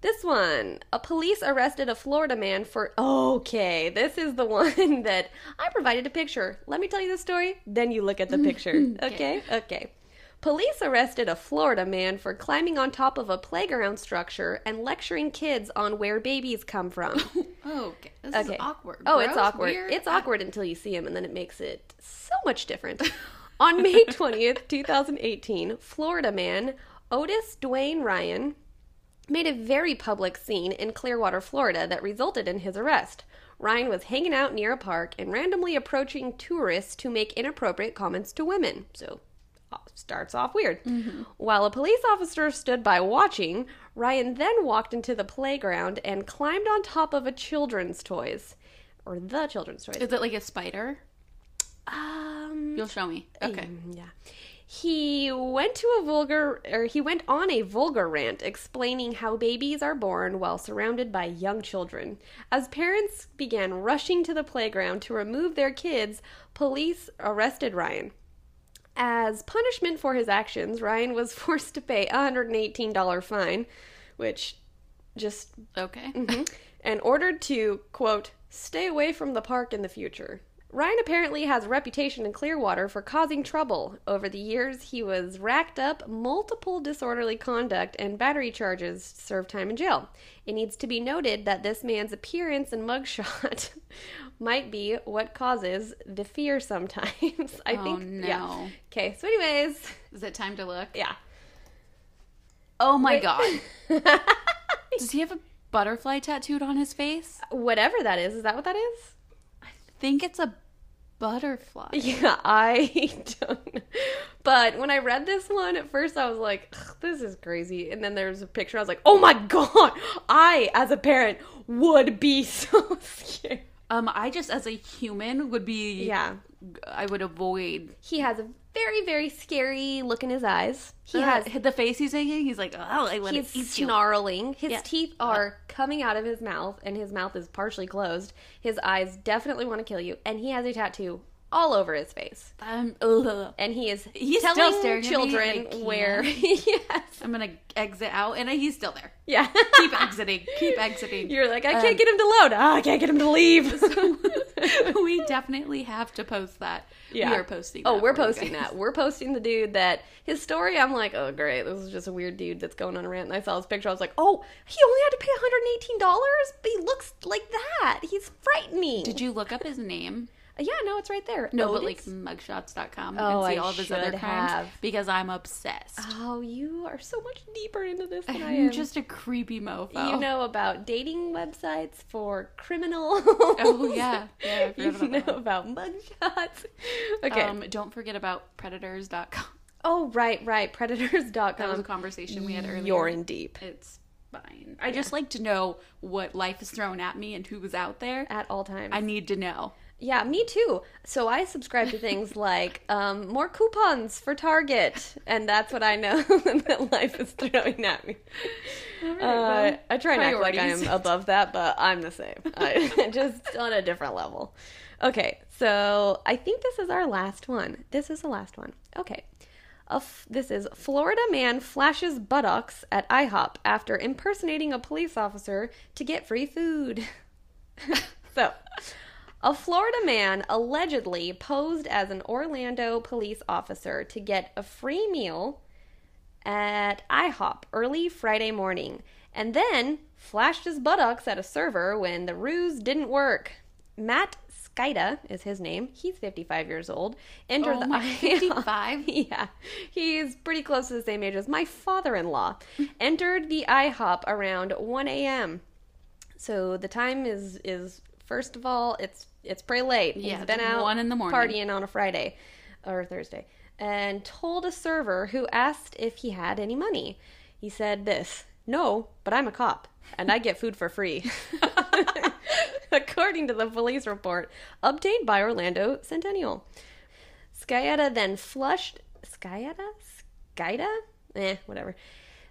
This one, a police arrested a Florida man for Okay, this is the one that I provided a picture. Let me tell you the story, then you look at the picture. Okay? Okay. Police arrested a Florida man for climbing on top of a playground structure and lecturing kids on where babies come from. [LAUGHS] Oh, okay. This Okay. is awkward. Oh, it's awkward. weird. It's awkward until you see him, and then it makes it so much different. [LAUGHS] On May 20th, 2018, Florida man Otis Dwayne Ryan made a very public scene in Clearwater, Florida that resulted in his arrest. Ryan was hanging out near a park and randomly approaching tourists to make inappropriate comments to women. So, starts off weird. While a police officer stood by watching, Ryan then walked into the playground and climbed on top of a children's toys. Or the children's toys. Is it like a spider? Um, You'll show me. Okay. Yeah. He went to a vulgar or he went on a vulgar rant explaining how babies are born while surrounded by young children. As parents began rushing to the playground to remove their kids, police arrested Ryan. As punishment for his actions, Ryan was [LAUGHS] forced to pay a $118 fine, which just Okay. Mm-hmm. and ordered to, quote, stay away from the park in the future. Ryan apparently has a reputation in Clearwater for causing trouble. Over the years, he was racked up multiple disorderly conduct and battery charges, served time in jail. It needs to be noted that this man's appearance and mugshot [LAUGHS] might be what causes the fear sometimes. [LAUGHS] I Oh, think. Yeah. no. Okay, so, anyways, Is it time to look? yeah. Oh my Wait. god. [LAUGHS] Does he have a butterfly tattooed on his face? Whatever that is, is that what that is? I think it's a butterfly. [LAUGHS] Yeah, I [LAUGHS] don't. But when I read this one at first, I was like, "This is crazy." And then there's a picture. I was like, "Oh my [LAUGHS] god!" I, as a parent, would be so scared. Um, I just as a human would be Yeah, I would avoid he has a very, very scary look in his eyes. He he has. the face he's making. He's like, oh, I want to He's eat you. snarling. His Yeah. teeth are coming out of his mouth, and his mouth is partially closed. His eyes definitely want to kill you, and he has a tattoo all over his face. Um, ugh. And he is He's still telling staring at me, children I can't. where [LAUGHS] yes, I'm gonna exit out, and he's still there. yeah. Keep exiting. Keep exiting. You're like, I can't Um, get him to load. Ah, I can't get him to leave. [LAUGHS] [LAUGHS] we definitely have to post that. Yeah. We are posting. oh, we're posting that. We're posting the dude that his story. I'm like, oh great, this is just a weird dude that's going on a rant. And I saw his picture. I was like, oh, he only had to pay 118 dollars, but he looks like that. He's frightening. Did you look up his name? Yeah, no, it's right there. No, but like mugshots.com Oh, and see I all of his other crimes have. because I'm obsessed. Oh, you are so much deeper into this than I I'm just a creepy mofo. you know about dating websites for criminals. Oh yeah, [LAUGHS] yeah. You forgot know about about mugshots. [LAUGHS] Okay. Um, don't forget about predators.com. oh, right, right. Predators.com. That was a conversation we had earlier. You're in deep It's fine. I just like to know what life is thrown at me and who was out there. at all times. I need to know. Yeah, me too. So I subscribe to things [LAUGHS] like um, more coupons for Target, and that's what I know [LAUGHS] that life is throwing at me. Uh, I try and act like. I'm [LAUGHS] above that, but I'm the same. I, just on a different level. Okay, so I think this is our last one. This is the last one. Okay. F- this is Florida man flashes buttocks at IHOP after impersonating a police officer to get free food. so, a Florida man allegedly posed as an Orlando police officer to get a free meal at IHOP early Friday morning and then flashed his buttocks at a server when the ruse didn't work. Matt Skida is his name. He's 55 years old. Entered Oh the my- [LAUGHS] IHOP 55? [LAUGHS] yeah, he's pretty close to the same age as my father-in-law. [LAUGHS] Entered the IHOP around 1 a.m. So the time is is first of all, it's it's pretty late. Yeah, He's been out one in the morning. partying on a Friday or Thursday, and told a server who asked if he had any money. He said this: "No, but I'm a cop, and I get food for free." [LAUGHS] [LAUGHS] According to the police report obtained by Orlando Centennial. Skyetta then flushed Skyetta? Skyetta? Eh, whatever.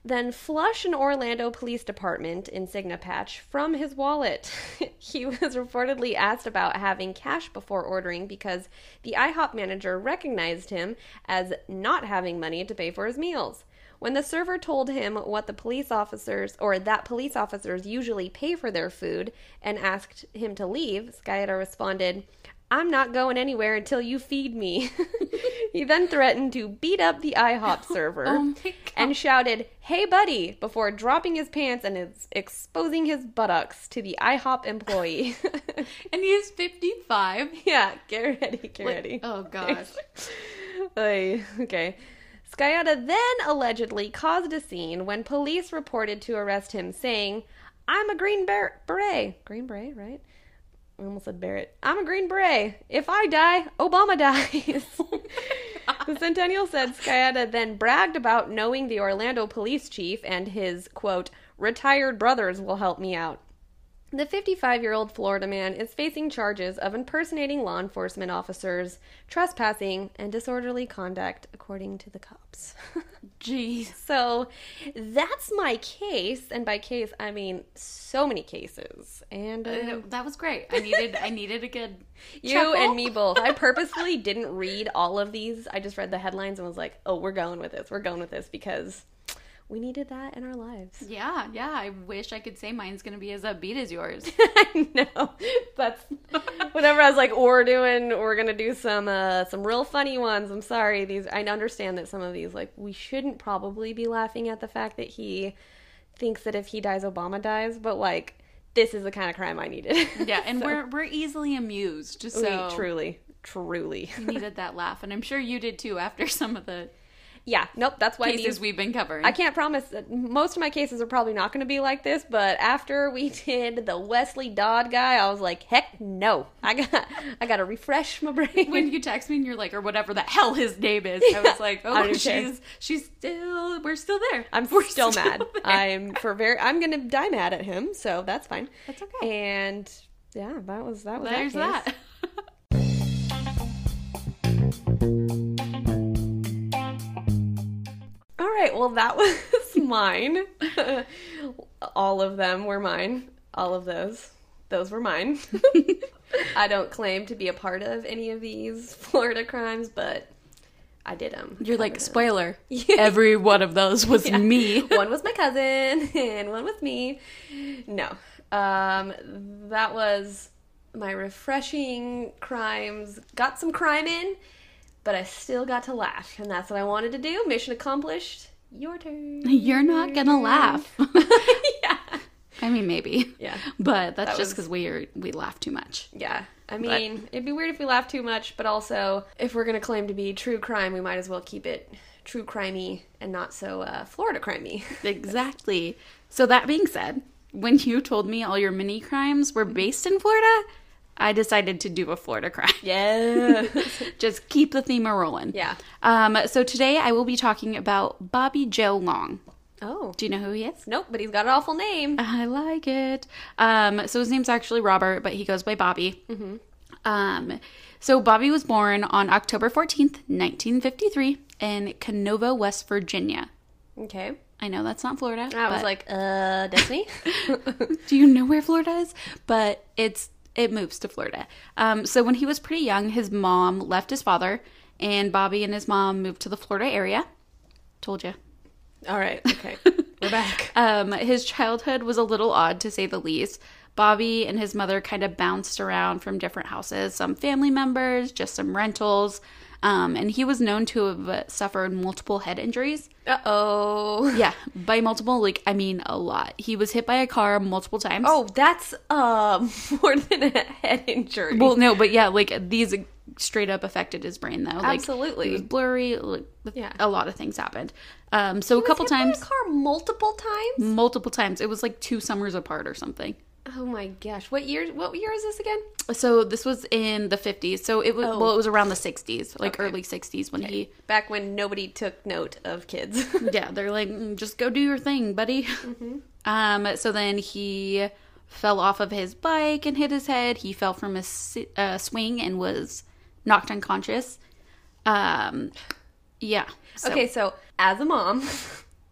Then flush an Orlando Police Department insignia patch from his wallet. [LAUGHS] he was reportedly asked about having cash before ordering because the IHOP manager recognized him as not having money to pay for his meals. When the server told him what the police officers or that police officers usually pay for their food and asked him to leave, Skyetta responded, I'm not going anywhere until you feed me. [LAUGHS] he then threatened to beat up the IHOP [LAUGHS] oh server Oh and shouted, Hey, buddy, before dropping his pants and exposing his buttocks to the IHOP employee. [LAUGHS] And he is 55. yeah, get ready, get Like, ready. oh, God. Ay, okay. Skyetta then allegedly caused a scene when police reported to arrest him, saying, I'm a Green Ber- Beret. Green Beret, right? I almost said Barrett. I'm a Green Beret. If I die, Obama [LAUGHS] dies. [LAUGHS] the Centennial said Skyetta then bragged about knowing the Orlando police chief and his, quote, retired brothers will help me out. The 55 year old Florida man is facing charges of impersonating law enforcement officers, trespassing, and disorderly conduct, according to the cops. [LAUGHS] Jeez. so that's my case, and by case, I mean so many cases. And uh, Uh, That was great. I needed I needed a good [LAUGHS] you chuckle. and me both. I [LAUGHS] purposefully didn't read all of these. I just read the headlines and was like, oh, we're going with this. We're going with this because we needed that in our lives. Yeah, yeah. I wish I could say mine's gonna be as upbeat as yours. [LAUGHS] I know. That's [LAUGHS] whenever I was like, we're doing, we're gonna do some uh some real funny ones. I'm sorry, these. I understand that some of these, like, we shouldn't probably be laughing at the fact that he thinks that if he dies, Obama dies. But like, this is the kind of crime I needed. [LAUGHS] Yeah, and So- we're we're easily amused. We- So truly, truly. we needed that laugh, and I'm sure you did too after some of the Yeah. Nope. That's why cases we've been covering. I can't promise that most of my cases are probably not going to be like this, but after we [LAUGHS] did the Westley Dodd guy, I was like, heck no. I got I got to refresh my brain. when you text me and you're like, or whatever the hell his name is, I was like, oh, don't care. she's she's still, we're still there. I'm we're still, mad. [LAUGHS] there. I'm for very I'm going to die mad at him, so that's fine. That's okay. And yeah, that was that was There's that. Well that [LAUGHS] was mine. [LAUGHS] All of them were mine. All of those. Those were mine. [LAUGHS] I don't claim to be a part of any of these Florida crimes, but I did them. You're like, spoiler. Every one of those was me. one was my cousin and one was me. No. Um that was my refreshing crimes. Got some crime in, but I still got to laugh, and that's what I wanted to do. Mission accomplished. Your turn. [LAUGHS] You're not gonna laugh. [LAUGHS] yeah. I mean, maybe. Yeah. But that's That just was- because we are, we laugh too much. Yeah. I mean, it'd be weird if we laugh too much, but also if we're gonna claim to be true crime, we might as well keep it true crimey and not so uh, Florida crimey. [LAUGHS] Exactly. So that being said, when you told me all your mini crimes were based in Florida, I decided to do a Florida crime. [LAUGHS] Yeah. Just keep the theme a rolling. Yeah. Um, so today I will be talking about Bobby Joe Long. oh. Do you know who he is? Nope, but he's got an awful name. I like it. Um, so his name's actually Robert, but he goes by Bobby. Mm-hmm. Um, so Bobby was born on October 14th, 1953, in Kenova, West Virginia. Okay. I know that's not Florida. I was like, uh, Destiny? [LAUGHS] do you know where Florida is? But it's it moves to Florida. Um, so when he was pretty young, his mom left his father, and Bobby and his mom moved to the Florida area. Told you. All right, [LAUGHS] okay. We're back. Um, his childhood was a little odd to say the least. Bobby and his mother kind of bounced around from different houses, some family members, just some rentals. Um, and he was known to have uh, suffered multiple head injuries. Uh oh. Yeah, by multiple, like, I mean a lot. He was hit by a car multiple times. Oh, that's uh [LAUGHS] more than a head injury. Well, no, but yeah, like these straight up affected his brain though. Like, Absolutely. it was blurry. Like, Yeah. a lot of things happened. Um, so a He was couple hit by times, a car multiple times. multiple times. It was like two summers apart or something. Oh my gosh! What year? What year is this again? So this was in the fifties. So it was Oh. well, it was around the sixties, like Okay. early sixties when he. Back when nobody took note of kids. [LAUGHS] Yeah, they're like, "Mm, just go do your thing, buddy. Mm-hmm. [LAUGHS] Um. So then he fell off of his bike and hit his head. He fell from a uh, swing and was knocked unconscious. Um. Yeah. So- Okay, so as a mom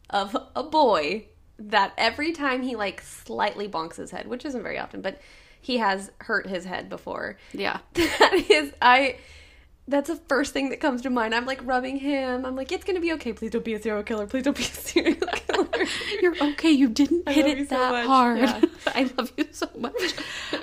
of a boy, that every time he like slightly bonks his head, which isn't very often, but he has hurt his head before. Yeah. [LAUGHS] That is, I. That's the first thing that comes to mind. I'm like rubbing him. I'm like, it's gonna be okay. Please don't be a serial killer. Please don't be a [LAUGHS] serial killer. [LAUGHS] You're okay. You didn't I hit it that much. hard. Yeah. I love you so much.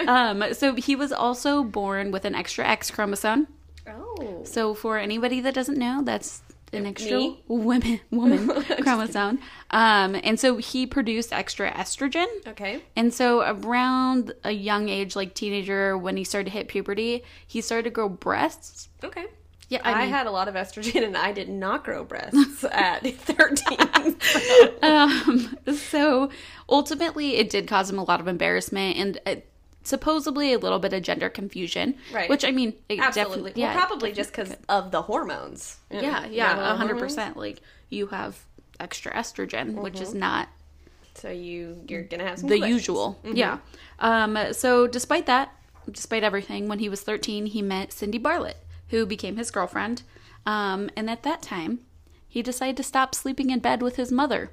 um, so he was also born with an extra X chromosome. oh. So for anybody that doesn't know, that's an extra Me? woman [LAUGHS] woman [LAUGHS] chromosome. Um, and so he produced extra estrogen. Okay. And so around a young age, like teenager, when he started to hit puberty, he started to grow breasts. Okay. Yeah, I, I, had a lot of estrogen and I did not grow breasts [LAUGHS] at 13. so- um, so ultimately, it did cause him a lot of embarrassment and supposedly a little bit of gender confusion. Right. Which I mean, it Absolutely. definitely- well, yeah, probably just because of the hormones. Yeah, yeah, a hundred percent. Like you have extra estrogen, which Mm-hmm. is not So you you're gonna have some the questions. usual. Yeah. Um, so despite that, despite everything, when he was 13, he met Cindy Bartlett, who became his girlfriend. Um, and at that time, he decided to stop sleeping in bed with his mother.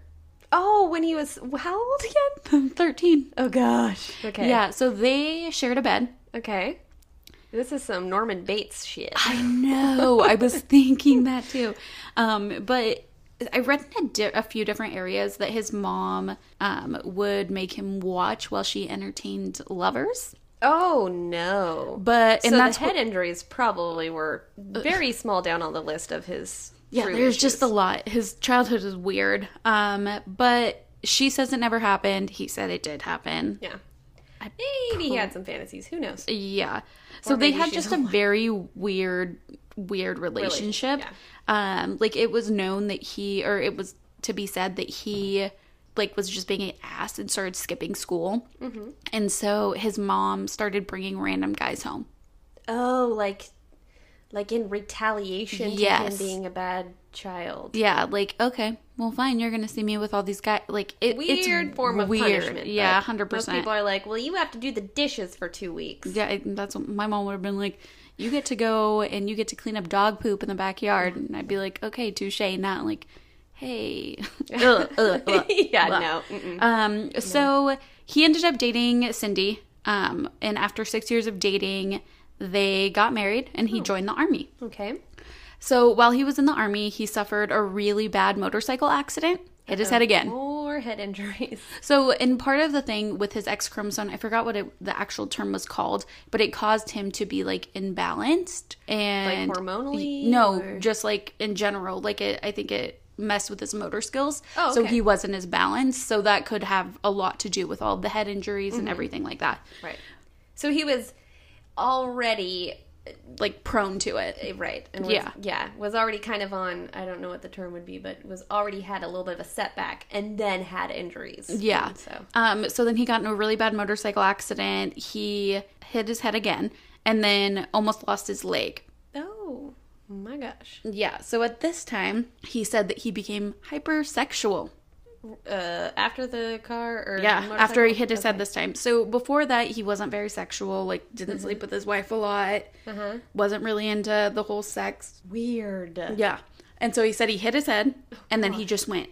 Oh, when he was how old again? [LAUGHS] 13. Oh gosh. Okay. Yeah, so they shared a bed. Okay. This is some Norman Bates shit. I know. I was [LAUGHS] thinking that too. Um, but I read in a, di- a few different areas that his mom um, would make him watch while she entertained lovers. Oh no. But and so that's the head injuries probably were very small down on the list of his. Yeah, there's just a lot. His childhood is weird. Um, but she says it never happened. He said it did happen. yeah. Maybe he had some fantasies. Who knows? Yeah. So they had just a very weird, weird relationship. yeah. Um, like it was known that he, or it was to be said that he, like, was just being an ass and started skipping school. Mm-hmm. And so his mom started bringing random guys home. Oh, like, like in retaliation to him being a bad child. Yeah, like okay, well, fine. You're gonna see me with all these guys. Like it, Weird it's form of weird. punishment. Yeah, hundred Most percent. people are like, well, you have to do the dishes for two weeks. Yeah, that's what my mom would have been like. You get to go and you get to clean up dog poop in the backyard, and I'd be like, okay, touche. Not like, hey, [LAUGHS] Ugh, ugh, ugh. [LAUGHS] yeah, [LAUGHS] no. Mm-mm. Um, so he ended up dating Cindy. Um, and after six years of dating, they got married, and he joined the army. Okay. So while he was in the army, he suffered a really bad motorcycle accident. Hit his head again. More head injuries. [LAUGHS] So, in part of the thing with his X chromosome, I forgot what it, the actual term was called, but it caused him to be like imbalanced and Like hormonally, No, or- just like in general. Like it, I think it messed with his motor skills. Oh, So he wasn't as balanced. So that could have a lot to do with all the head injuries Mm-hmm. and everything like that. Right. So he was already Like prone to it. eh, right, and was, Yeah. yeah, was already kind of on. I don't know what the term would be, but was already had a little bit of a setback, and then had injuries. Yeah. And so Um, so then he got in a really bad motorcycle accident. He hit his head again and then almost lost his leg. oh my gosh. Yeah. So at this time, he said that he became hypersexual. Uh, after the car or Yeah. After he hit his Okay. head this time. So before that, he wasn't very sexual. Like didn't sleep with his wife a lot. Uh-huh. Wasn't really into the whole sex. Weird. Yeah. And so he said he hit his head, and then he just went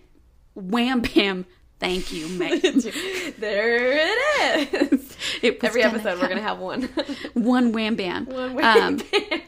wham bam. Thank you, [LAUGHS] Megan. there it is. It Every episode, we're gonna have one. one wham bam. one Um, way.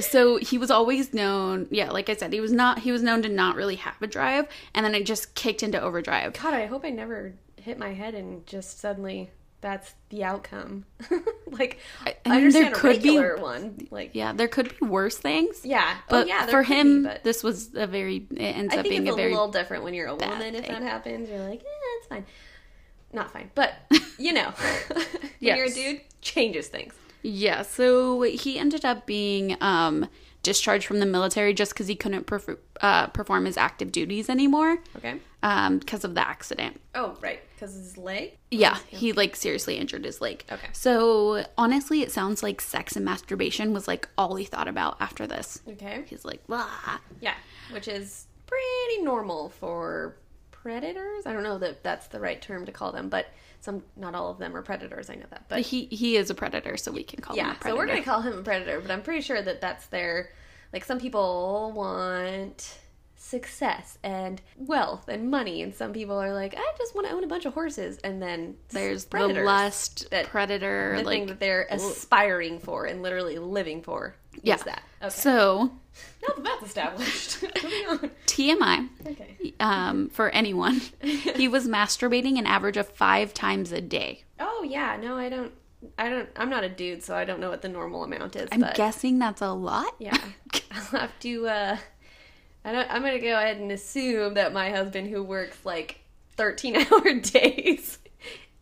So he was always known yeah like i said he was not he was known to not really have a drive and then it just kicked into overdrive God, I hope I never hit my head and just suddenly that's the outcome. [LAUGHS] like I, I understand there a could be- one. Like yeah there could be worse things yeah, oh, but oh, yeah. for could be, him but this was a very it ends I up think being it's a a very little different when you're a woman. If that happens, you're like, yeah it's fine. [LAUGHS] Not fine, but you know, [LAUGHS] when you're a dude, changes things. Yeah so he ended up being um discharged from the military just because he couldn't perf- uh, perform his active duties anymore Okay. um because of the accident Oh, right, because his leg. Yeah, he like seriously injured his leg. Okay. So honestly, it sounds like sex and masturbation was like all he thought about after this. Okay. He's like, blah. Yeah, which is pretty normal for predators. I don't know that that's the right term to call them, but some, not all of them are predators. I know that, but He he is a predator, so we can call him yeah. a So we're gonna call him a predator, but I'm pretty sure that that's their. Like some people want success and wealth and money, and some people are like, I just want to own a bunch of horses, and then There's the lust that- predator, the thing that they're aspiring for and literally living for. Yeah. that okay? So now that that's established. [LAUGHS] TMI Okay. um, for anyone, he was masturbating an average of five times a day. Oh yeah, no, I don't. I don't. I'm not a dude, so I don't know what the normal amount is. I'm but guessing that's a lot. yeah, I'll have to. uh I don't. I'm gonna go ahead and assume that my husband, who works like 13 [LAUGHS] hour days,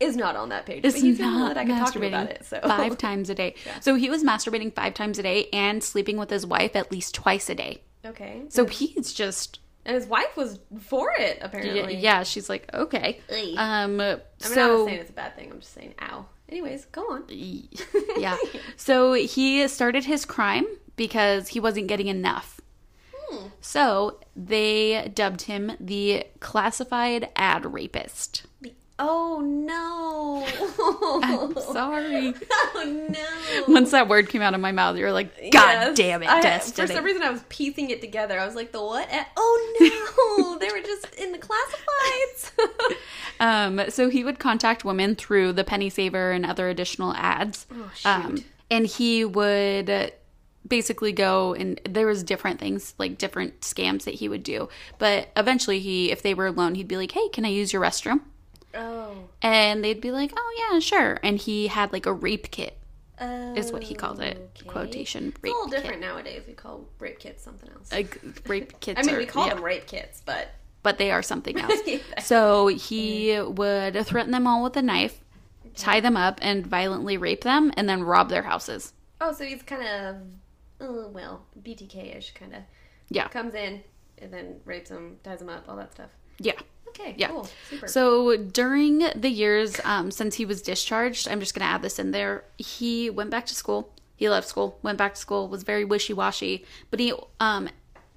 is not on that page. Is but he's the not that I can talk to about it. So five times a day. [LAUGHS] So he was masturbating five times a day and sleeping with his wife at least twice a day. okay. So he's just and his wife was for it apparently. yeah. She's like okay. Um. I'm not saying it's a bad thing. I'm just saying, ow. Anyways, go on. [LAUGHS] yeah. So he started his crime because he wasn't getting enough. Hmm. So they dubbed him the classified ad rapist. Oh no! [LAUGHS] I'm sorry. [LAUGHS] oh no! Once that word came out of my mouth, you were like, God Yes. damn it, I- Destiny. For some reason, I was piecing it together. I was like, the what? Oh no! [LAUGHS] they were just in the classifieds. Um, so he would contact women through the Penny Saver and other additional ads. Oh. Um, and he would basically go and there was different things like different scams that he would do. But eventually he if they were alone, he'd be like, Hey, can I use your restroom? Oh. And they'd be like, Oh yeah, sure. And he had like a rape kit Oh, is what he called it. okay. Quotation It's a rape little kit. different nowadays. We call rape kits something else. Like rape [LAUGHS] kits. I mean, are- we call yeah. them rape kits, but but they are something [LAUGHS] else. Yeah. so he would threaten them all with a knife, tie them up, and violently rape them, and then rob their houses. oh, so he's kind of, uh, well, BTK ish, kind of. Yeah. Comes in and then rapes them, ties them up, all that stuff. Yeah. Okay, Yeah. cool, super. So during the years um, since he was discharged, I'm just going to add this in there. He went back to school. He left school, went back to school, was very wishy washy, but he um,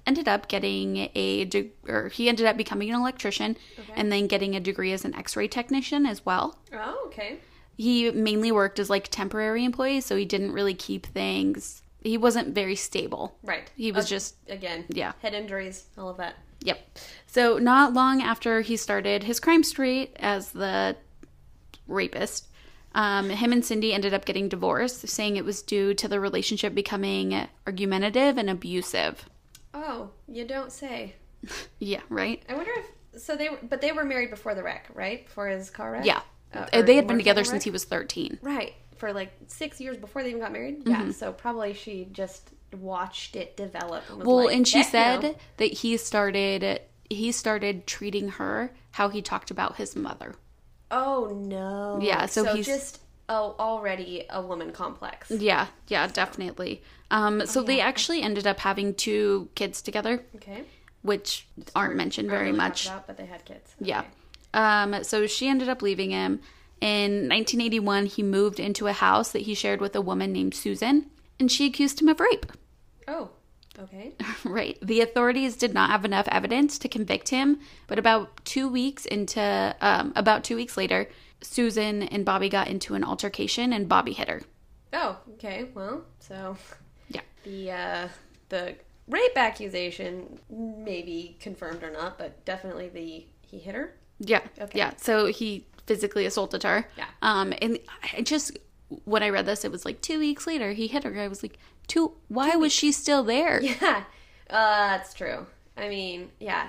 ended up getting a de- or he ended up becoming an electrician and then getting a degree as an X-ray technician as well. oh, okay. he mainly worked as like temporary employee, so he didn't really keep things. He wasn't very stable. Right. He was Uh, just again. yeah. Head injuries, all of that. Yep. So not long after he started his crime spree as the rapist, um, him and Cindy ended up getting divorced, saying it was due to the relationship becoming argumentative and abusive. Oh, you don't say. [LAUGHS] Yeah, right. I wonder if so they were, but they were married before the wreck, right? Before his car wreck. Yeah, Uh, Uh, they had been together since he was thirteen. right for like six years before they even got married. Mm-hmm. Yeah, so probably she just watched it develop. And Well, like, and she "Heck said no." that he started he started treating her how he talked about his mother. "Oh no." Yeah, so he's- just oh already a woman complex. Yeah, yeah, definitely. Um, so they actually ended up having two kids together, Okay. which aren't mentioned very really much. about, but they had kids. Yeah. Um, so she ended up leaving him. In 1981, he moved into a house that he shared with a woman named Susan, and she accused him of rape. Oh. Okay. [LAUGHS] right. The authorities did not have enough evidence to convict him, but about two weeks into, um, about two weeks later, Susan and Bobby got into an altercation, and Bobby hit her. Oh. Okay. Well, so [LAUGHS] Yeah. the uh, the rape accusation maybe confirmed or not, but definitely the he hit her. Yeah. Okay. Yeah. So he physically assaulted her. Yeah. Um, and I just when I read this, it was like two weeks later he hit her. I was like, two. Why was she still there? [LAUGHS] Yeah, uh, that's true. I mean, yeah.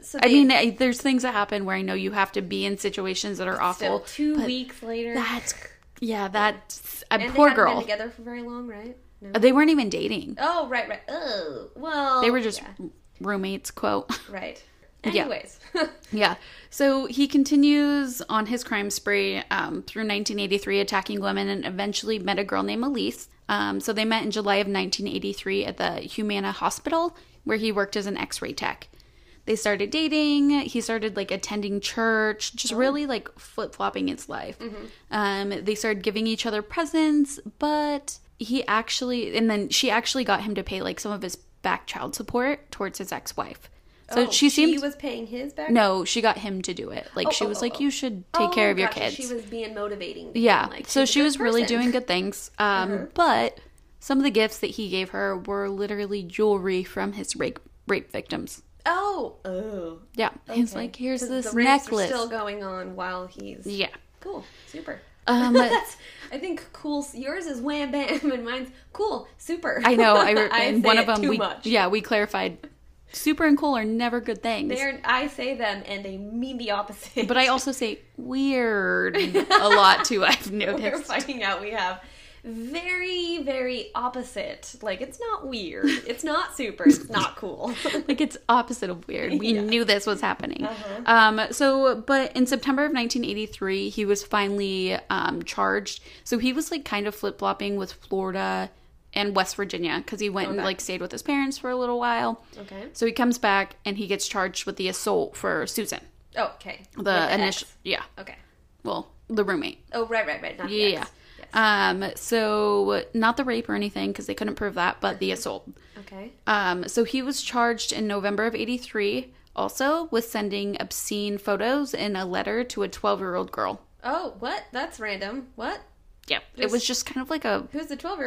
So I mean, I, there's things that happen where I know you have to be in situations that are awful. two weeks later. That's yeah. [LAUGHS] That's a and poor they girl. been together for very long, right? No. They weren't even dating. Oh, right, right. Oh, well. They were just yeah, roommates. Quote. [LAUGHS] right. Yeah. Anyways, [LAUGHS] Yeah. So he continues on his crime spree um, through 1983, attacking women, and eventually met a girl named Elise. Um, so they met in July of 1983 at the Humana Hospital, where he worked as an X-ray tech. They started dating. He started like attending church, just really like flip flopping his life. Um, they started giving each other presents, but he actually, and then she actually got him to pay like some of his back child support towards his ex-wife. So Oh, she seemed She was paying his back. no, she got him to do it. Like Oh, she oh, was oh, like, oh. you should take Oh, care of your gotcha. kids. She was being motivating. yeah. like, so she was really person. Uh-huh. doing good things. [LAUGHS] Um, but some of the gifts that he gave her were literally jewelry from his rape rape victims. Oh, oh. Yeah. He's like, "Here's this necklace. still going on while he's yeah. cool, super. Um, [LAUGHS] That's, I think cool. Yours is wham bam, [LAUGHS] and mine's cool, super. I know. I, I one of them. too we, much. Yeah, we clarified. Super and cool are never good things. They're, I say them, and they mean the opposite. but I also say weird [LAUGHS] a lot too. I've we're noticed. finding out we have very, very opposite. Like it's not weird. [LAUGHS] It's not super. It's not cool. [LAUGHS] like it's opposite of weird. We Yeah. knew this was happening. Uh-huh. Um, so, but in September of 1983, he was finally um, charged. So he was like kind of flip flopping with Florida and West Virginia because he went and like stayed with his parents for a little while. okay. So he comes back and he gets charged with the assault for Susan, Oh, okay. the With initial. X. Yeah, Okay. well, the roommate. Oh, right, right, right. Not the Yeah. Yeah. Um, so not the rape or anything because they couldn't prove that, but the assault. Okay. Um, so he was charged in November of 83 also with sending obscene photos in a letter to a 12 year old girl. Oh, what? That's random. What? Yep. It was just kind of like a, Who's the 12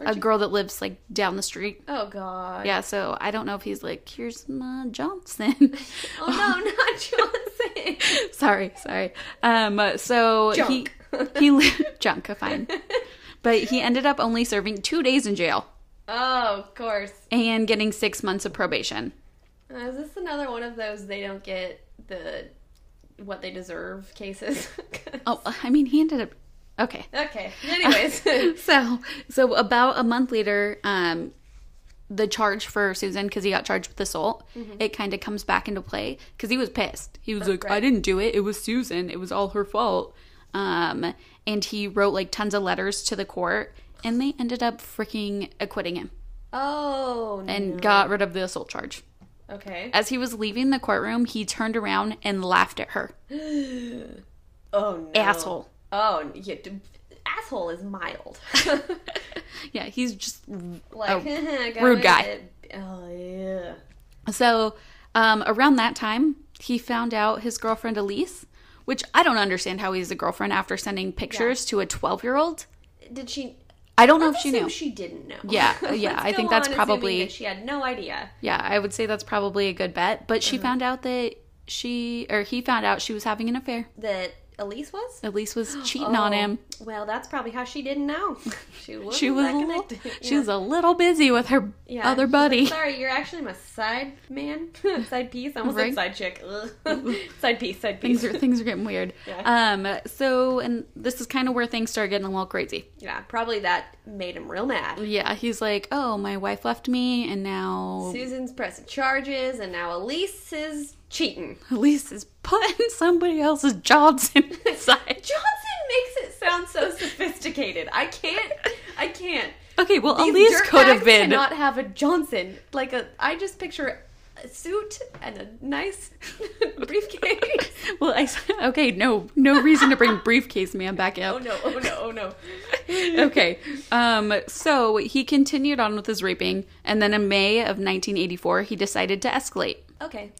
old? a girl that lives like down the street. Oh, God. Yeah, so I don't know if he's like, here's my Johnson. [LAUGHS] [LAUGHS] Oh, no, not Johnson. [LAUGHS] sorry, sorry. Um, so Junk. he he li- junk, fine. But he ended up only serving two days in jail oh, of course. and getting six months of probation. Uh, is this another one of those they don't get the what they deserve cases? Oh, I mean, he ended up okay. Okay. Anyways. [LAUGHS] so so about a month later um the charge for susan because he got charged with assault it kind of comes back into play because he was pissed he was like i didn't do it it was susan it was all her fault um and he wrote like tons of letters to the court and they ended up freaking acquitting him oh, and no. got rid of the assault charge Okay. as he was leaving the courtroom he turned around and laughed at her [GASPS] Oh, no. asshole Oh, yeah, d- asshole is mild. [LAUGHS] yeah he's just like, [LAUGHS] a rude guy. it. Oh, yeah. So, um, around that time, he found out his girlfriend Elise, which I don't understand how he's a girlfriend after sending pictures to a 12 year old. Did she? I don't know if she knew. She didn't know. Yeah, [LAUGHS] yeah, I think that's probably- that she had no idea. Yeah, I would say that's probably a good bet. But Mm-hmm. she found out that she, or he found out she was having an affair. That Elise was. Elise was [GASPS] cheating on Oh, him. Well, that's probably how she didn't know. [LAUGHS] She, She was little, she was a little busy with her Yeah, other she's like, buddy. Sorry, you're actually my side man, [LAUGHS] side piece. I almost Right. side chick. [LAUGHS] Side piece, side piece. things are things are getting weird. Yeah. Um. So, and this is kind of where things start getting a little crazy. Yeah, probably that made him real mad. Yeah, he's like, oh, my wife left me, and now Susan's pressing charges, and now Elise is cheating. [LAUGHS] Elise is putting [LAUGHS] somebody else's Johnson [LAUGHS] inside. Johnson makes it sound so sophisticated. I can't. I can't. Okay, well, These Elise could have been. Cannot have a Johnson like a. I just picture a suit and a nice briefcase. Well, I okay, no, no reason to bring briefcase man back Oh no! Oh no! Oh no! Okay, um, so he continued on with his raping, and then in May of 1984, he decided to escalate. Okay.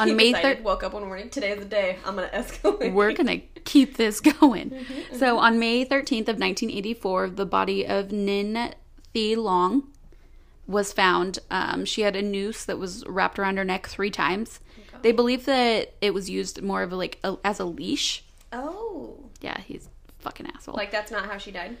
On [LAUGHS] May third. woke up one morning. Today's the day. I'm gonna escalate. We're gonna keep this [LAUGHS] going. Mm-hmm, So on May 13th of 1984, the body of Nin Thi Long was found. Um, she had a noose that was wrapped around her neck three times. They believe that it was used more of a, like a, as a leash. Oh, Yeah, he's a fucking asshole. like that's not how she died.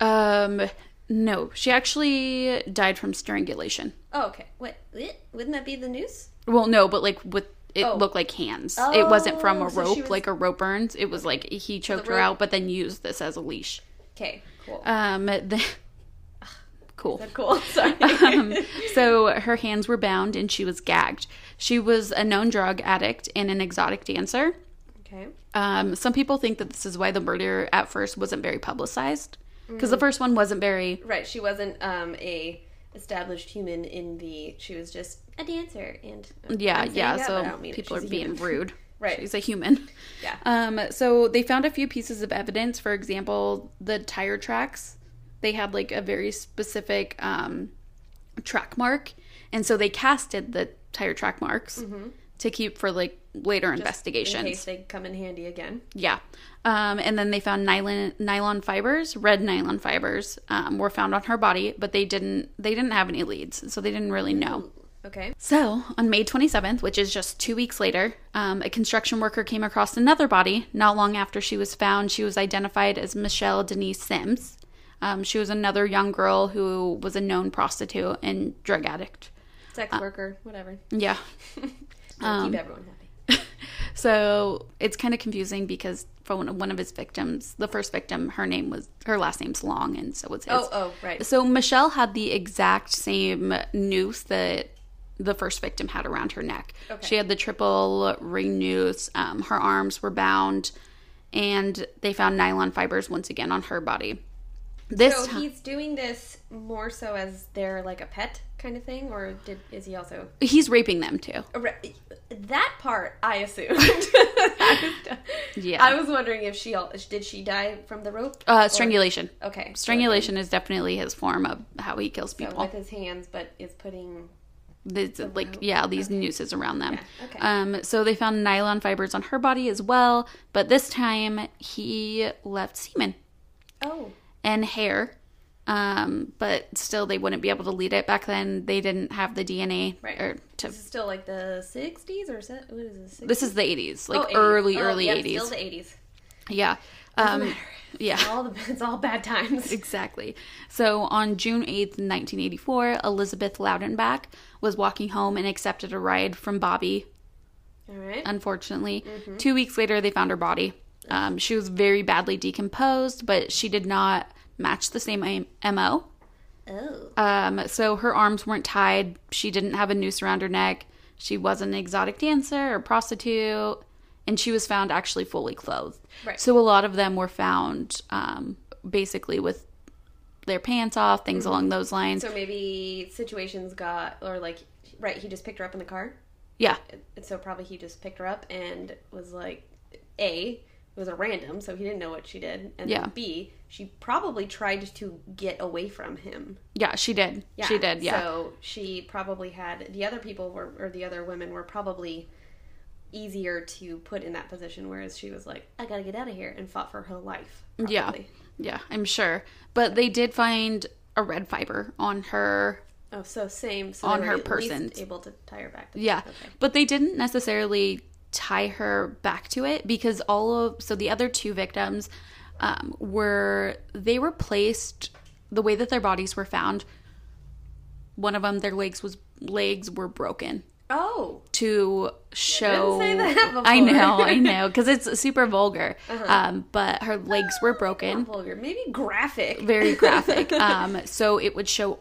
um, no, she actually died from strangulation. Oh, okay. What? What? Wouldn't that be the noose? Well, no, but like with it Oh. looked like hands. it wasn't from Oh, a so rope was- like a rope burns. It was like he choked her out, but then used this as a leash. Okay. Cool. Um, the, [LAUGHS] cool. Cool. [LAUGHS] Sorry. [LAUGHS] Um, so her hands were bound and she was gagged. She was a known drug addict and an exotic dancer. okay. Um, some people think that this is why the murder at first wasn't very publicized because Mm. the first one wasn't very. Right. She wasn't um a established human in the. She was just a dancer and. Yeah, yeah. that, so don't mean it. people are being [LAUGHS] rude. Right. She's a human. Yeah. Um, so they found a few pieces of evidence. For example, the tire tracks. They had like a very specific um, track mark, and so they casted the tire track marks to keep for like later In investigations. In case they come in handy again. Yeah. Um, and then they found nylon nylon fibers, red nylon fibers, um, were found on her body, but they didn't they didn't have any leads, so they didn't really know. Okay. So on May 27th, which is just two weeks later, um, a construction worker came across another body. Not long after she was found, she was identified as Michelle Denise Simms. Um, she was another young girl who was a known prostitute and drug addict. Sex worker, whatever. Yeah. Gotta [LAUGHS] keep [LAUGHS] everyone happy. [LAUGHS] So it's kind of confusing because for one one of his victims, the first victim, her name was her last name's Long, and so was his. Oh, oh, right. So Michelle had the exact same noose that the first victim had around her neck. Okay. She had the triple ring noose. Um, her arms were bound, and they found nylon fibers once again on her body. This so he's doing this more so as they're like a pet kind of thing, or did is he also he's raping them too. that part? I assumed. [LAUGHS] [LAUGHS] Yeah. I was wondering if she did she die from the rope? Uh, strangulation. Or- okay, so Strangulation is definitely his form of how he kills then- so people. with his hands, but is putting. There's, like yeah, these nooses around them. Yeah, okay. Um, so they found nylon fibers on her body as well, but this time he left semen Oh, and hair. Um, but still, they wouldn't be able to lead it back then. They didn't have the DNA Right. or to. this is still like the '60s or what is this? 60s? This is the 80s, like Oh, 80s. early, Oh, early yeah, 80s. Still the '80s. yeah. Um, [LAUGHS] yeah. It's all the it's all bad times. Exactly. So on June 8th, 1984, Elizabeth Loudenback was walking home and accepted a ride from Bobby, All right. unfortunately. Two weeks later, they found her body. Um, she was very badly decomposed, but she did not match the same MO. Oh. Um, so her arms weren't tied. She didn't have a noose around her neck. She wasn't an exotic dancer or prostitute. And she was found actually fully clothed. Right. So a lot of them were found um, basically with their pants off, things along those lines. So maybe situations got or like right, he just picked her up in the car. yeah. And so probably he just picked her up and was like A, it was a random, so he didn't know what she did. And Yeah. then B, she probably tried to get away from him. Yeah, she did. Yeah. She did, yeah. So she probably had the other people were or the other women were probably easier to put in that position, whereas she was like, I gotta get out of here and fought for her life. Yeah. probably. yeah, I'm sure. But they did find a red fiber on her Oh, so same. So On her person. able to tie her back. Yeah. Okay. But they didn't necessarily tie her back to it because all of so the other two victims um, were they were placed the way that their bodies were found. One of them, their legs was legs were broken Oh. to show. that [LAUGHS] I know, I know, because it's super vulgar. Um, but her legs were broken, Not vulgar, maybe graphic. very graphic. [LAUGHS] um, so it would show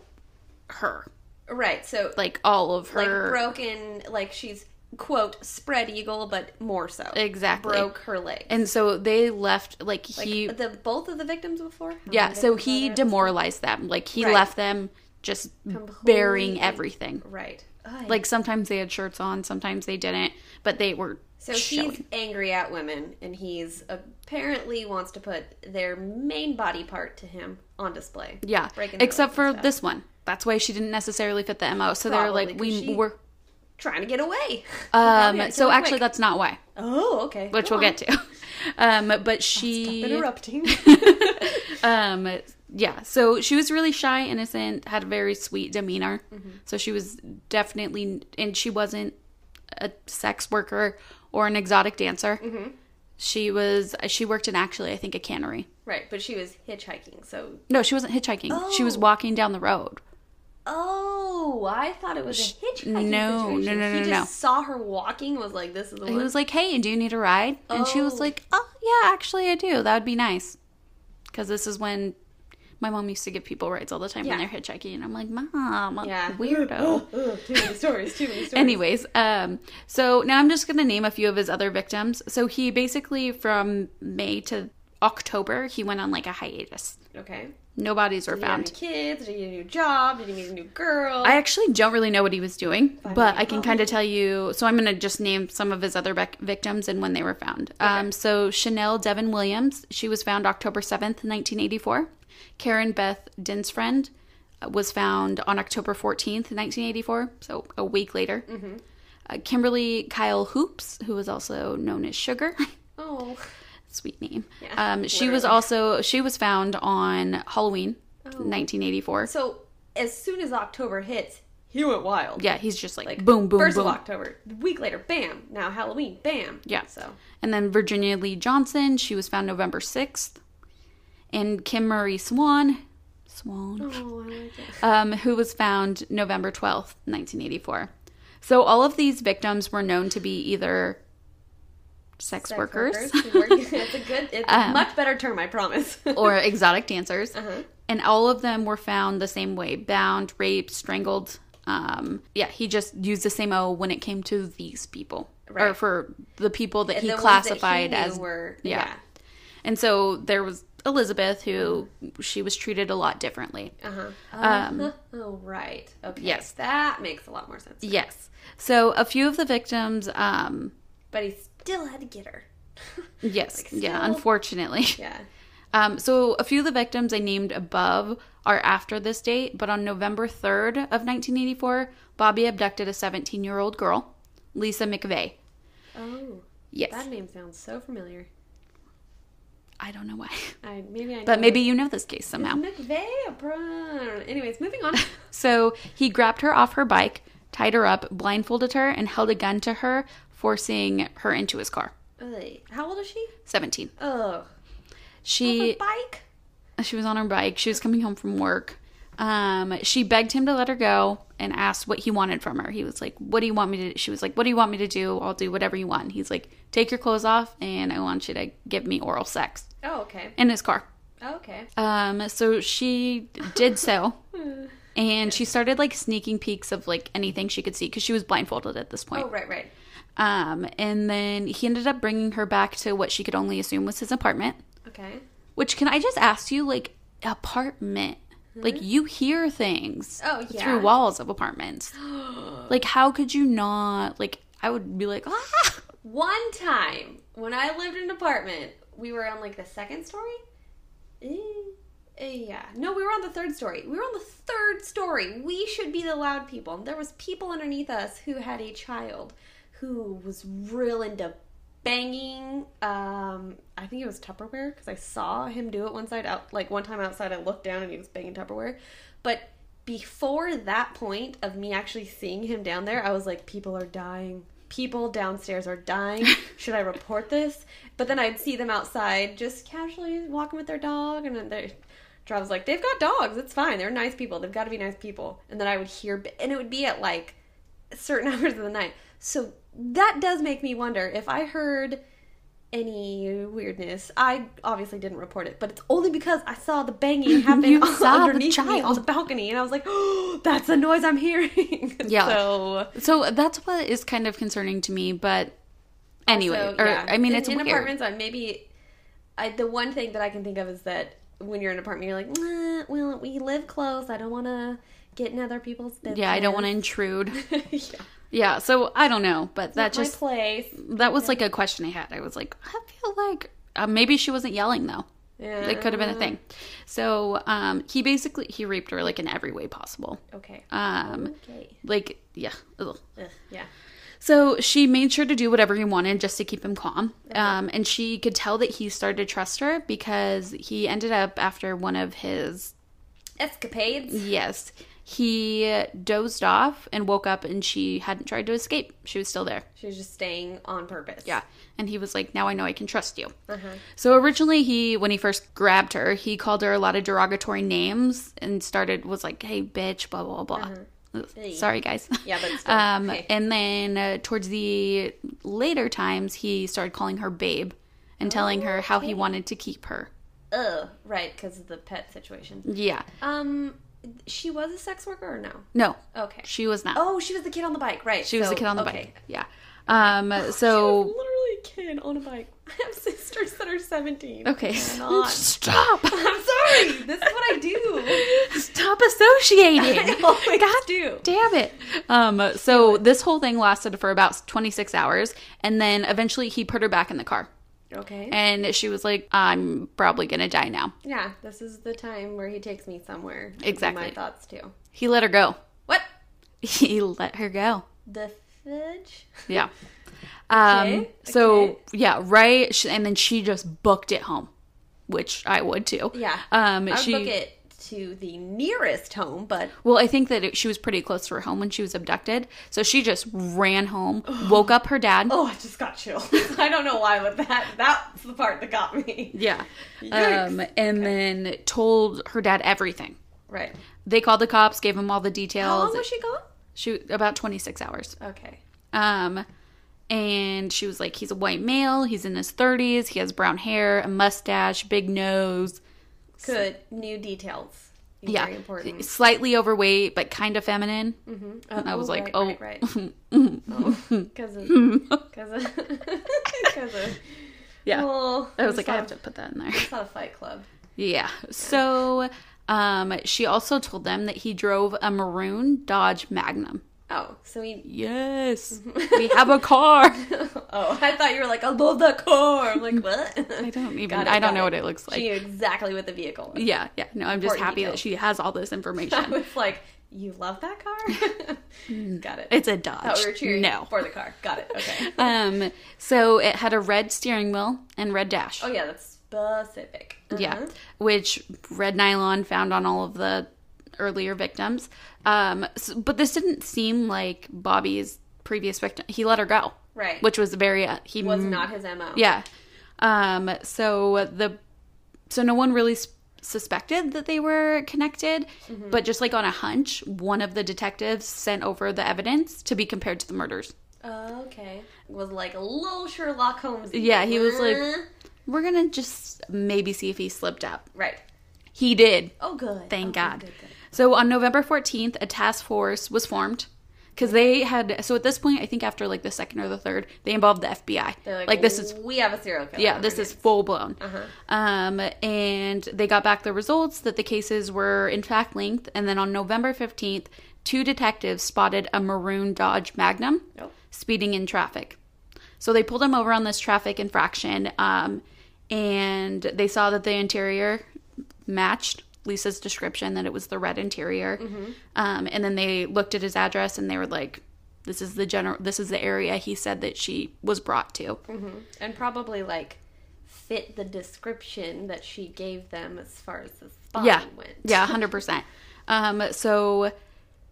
her, Right. So like all of her like broken, like she's quote spread eagle, but more so. Exactly. broke her leg. And so they left like Like he the both of the victims before. Yeah, so he are there at this demoralized them. Like he Right. left them just burying everything. Right. Ay. Like sometimes they had shirts on, sometimes they didn't, but they were so showing. he's angry at women, and he's apparently wants to put their main body part to him on display. yeah, except for this one. That's why she didn't necessarily fit the mo. So they're like, we she- were. Trying to get away. [LAUGHS] Um, so actually, quick. that's not why, oh okay, which Go we'll on. get to. [LAUGHS] Um, but she interrupting. [LAUGHS] [LAUGHS] um yeah so she was really shy innocent had a very sweet demeanor Mm-hmm. so she was definitely and she wasn't a sex worker or an exotic dancer Mm-hmm. she was she worked in actually i think a cannery right, but she was hitchhiking, so no she wasn't hitchhiking she was Oh. walking down the road Oh, I thought it was a hitchhiking no, no, situation. no, he no, just saw her walking. Was like, "This is the he one." was like hey do you need a ride and she was Oh. like oh yeah actually i do that would be nice because this is when my mom used to give people rides all the time when they're hitchhiking and i'm like mom yeah, weirdo [LAUGHS] too many stories. Too many stories. Anyways, um, so now I'm just gonna name a few of his other victims. So he basically from May to October he went on like a hiatus. okay. No bodies were Did he have any found. kids? Did he get a new job? Did he meet a new girl? I actually don't really know what he was doing, but I can kind of tell you. So I'm gonna just name some of his other bec- victims and when they were found. Um, so Chanel Devoun Williams, she was found October 7th, 1984. Karen Beth Dinsfriend uh, was found on October 14th, 1984, so a week later. Mm-hmm. Uh, Kimberly Kyle Hopps, who was also known as Sugar, [LAUGHS] oh, sweet name. Yeah, um, she was also she was found on Halloween, 1984. so as soon as October hits, he went wild. Yeah, he's just like, Like boom, boom, First boom. of October, a week later, bam. Now Halloween, bam. Yeah. So And then Virginia Lee Johnson, she was found November 6th. And Kim Marie Swann, Swann, oh, like um, who was found November 12th, 1984. So all of these victims were known to be either sex, Sex workers, workers. Work- [LAUGHS] it's a good, it's a Um, much better term, I promise. [LAUGHS] or exotic dancers. Uh-huh. And all of them were found the same way bound, raped, strangled. Um, yeah, he just used the same O when it came to these people. Or for the people that he The ones that he classified as were yeah. yeah. And so there was Elizabeth, who she was treated a lot differently. Uh-huh. Um, [LAUGHS] oh, right. Okay. yes. That makes a lot more sense. Yes. So a few of the victims, um, But he still had to get her. [LAUGHS] yes, Like, yeah, unfortunately. [LAUGHS] yeah. Um, so a few of the victims I named above are after this date, but on November 3rd of 1984, Bobby abducted a 17 year old girl, Lisa McVey. Oh. Yes. That name sounds so familiar. I don't know why. I maybe I [LAUGHS] know But maybe you know this case somehow. McVey. bro. Anyways, moving on. So he grabbed her off her bike, tied her up, blindfolded her, and held a gun to her, forcing her into his car. Ugh. How old is she? 17. Oh. She bike. she was on her bike. She was coming home from work. Um, she begged him to let her go and asked what he wanted from her. He was like, "What do you want me to?" She was like, "What do you want me to do? I'll do whatever you want." He's like, "Take your clothes off, and I want you to give me oral sex Oh, okay. in his car." Oh, okay. Um, so she did so, [LAUGHS] and she started like sneaking peeks of like anything she could see because she was blindfolded at this point. Oh, right, right. Um, and then he ended up bringing her back to what she could only assume was his apartment. Okay. Which can I just ask you, like apartment? Like you hear things? Oh, yeah. through walls of apartments. [GASPS] like how could you not? Like I would be like, ah. One time when I lived in an apartment, we were on like the second story. Eh, eh, yeah, no, we were on the third story. We were on the third story. We should be the loud people. There was people underneath us who had a child who was real into banging. Um, I think it was Tupperware because I saw him do it one side out. Like one time outside, I looked down and he was banging Tupperware. But before that point of me actually seeing him down there, I was like, people are dying. People downstairs are dying. [LAUGHS] Should I report this? But then I'd see them outside just casually walking with their dog, and then they. Travis like, they've got dogs. It's fine. They're nice people. They've got to be nice people. And then I would hear, and it would be at like certain [LAUGHS] hours of the night. So that does make me wonder if I heard any weirdness. I obviously didn't report it, but it's only because I saw the banging [LAUGHS] happen You saw the [LAUGHS] underneath me on the balcony, and I was like, "Oh, [GASPS] that's the noise I'm hearing." Yeah. So So that's what is kind of concerning to me. But anyway, so, or yeah. I mean, in, it's in weird. apartments. I maybe I, the one thing that I can think of is that when you're in an apartment, you're like, nah, well, we live close. I don't want to get in other people's business. Yeah, I don't want to intrude. [LAUGHS] yeah, Yeah, so I don't know, but that just place. that was like a question I had. I was like, I feel like uh, maybe she wasn't yelling though. Yeah, It could have been a thing. So um, he basically he raped her like in every way possible. Okay. Um, Okay. like yeah. Ugh. Ugh, yeah. So she made sure to do whatever he wanted just to keep him calm. Um, and she could tell that he started to trust her because he ended up after one of his Escapades. yes he dozed off and woke up and she hadn't tried to escape. She was still there. She was just staying on purpose. Yeah. And he was like, now I know I can trust you. Uh-huh. So originally he when he first grabbed her, he called her a lot of derogatory names and started was like, "Hey bitch, blah blah blah." Ugh, Hey. Sorry guys. Yeah, but [LAUGHS] still, um okay. and then uh, towards the later times he started calling her babe and telling her how he wanted to keep her. Ugh. Right, because of the pet situation. Yeah. Um, she was a sex worker or no? No. Okay. She was not. Oh, she was the kid on the bike, right? she was the kid on the okay. bike. Yeah. Um She was so literally a kid on a bike. [LAUGHS] I have sisters that are seventeen. okay. Stop. [LAUGHS] I'm sorry. This is what I do. Stop associating. [LAUGHS] I God do. Damn it. Um, so this whole thing lasted for about 26 hours, and then eventually he put her back in the car. Okay. And she was like, I'm probably gonna die now. yeah, this is the time where he takes me somewhere. Exactly. My thoughts too. He let her go. What? He let her go. The fudge? Yeah. [LAUGHS] Um, Okay, so okay. yeah, right. And then she just booked it home, which I would too. Yeah. Um, I would she, book it to the nearest home, but well, I think that it, she was pretty close to her home when she was abducted. So she just ran home, [SIGHS] woke up her dad. oh, I just got chills. [LAUGHS] I don't know why, but that that's the part that got me. Yeah. Um, and then told her dad everything. Right. They called the cops, gave him all the details. How long was she gone? She about 26 hours. Okay. Um and she was like he's a white male, he's in his 30s, he has brown hair, a mustache, big nose. Good. New details. Yeah. Very important. Slightly overweight but kind of feminine. Uh, I was like, right, "Oh." right, right. [LAUGHS] oh, because of, because of, [LAUGHS] because of. Yeah. Oh, I was like, I have to put that in there. It's not a fight club. Yeah. So um, she also told them that he drove a maroon Dodge Magnum. Oh, so we Yes, [LAUGHS] we have a car. [LAUGHS] Oh, I thought you were like, I love that car. I'm like, what? I don't even. It, I don't know it. what it looks like. She knew exactly what the vehicle was. yeah, yeah. No, I'm just Important happy that she has all this [LAUGHS] I information. was like, you love that car? Got it. it's a Dodge. we were cheering no. for the car. Got it. Okay. Um. So it had a red steering wheel and red dash. oh yeah, that's specific. Yeah, Uh-huh. which red nylon found on all of the earlier victims. Um, s but this didn't seem like Bobby's previous victim. He let her go, Right. which was very uh, he was not his mo. yeah. Um, so the so no one really s- suspected that they were connected, Mm-hmm. but just like on a hunch, one of the detectives sent over the evidence to be compared to the murders. Oh, okay. Was like a little Sherlock Holmes. Yeah, he was like- Uh, We're gonna just maybe see if he slipped up. right. He did. Oh, good. Thank Oh, good, God. good, good. So on November 14th, a task force was formed because they had. So at this point, I think after like the second or the third, they involved the FBI. They're like, this is we have a serial killer. yeah, this is full blown. Uh-huh. Um, and they got back the results that the cases were in fact linked. And then on November 15th, two detectives spotted a maroon Dodge Magnum Oh. speeding in traffic. So they pulled him over on this traffic infraction, um, and they saw that the interior matched Lisa's description that it was the red interior. Um, and then they looked at his address and they were like, "This is the general. This is the area he said that she was brought to." and probably like fit the description that she gave them as far as the spot yeah went. yeah 100% um so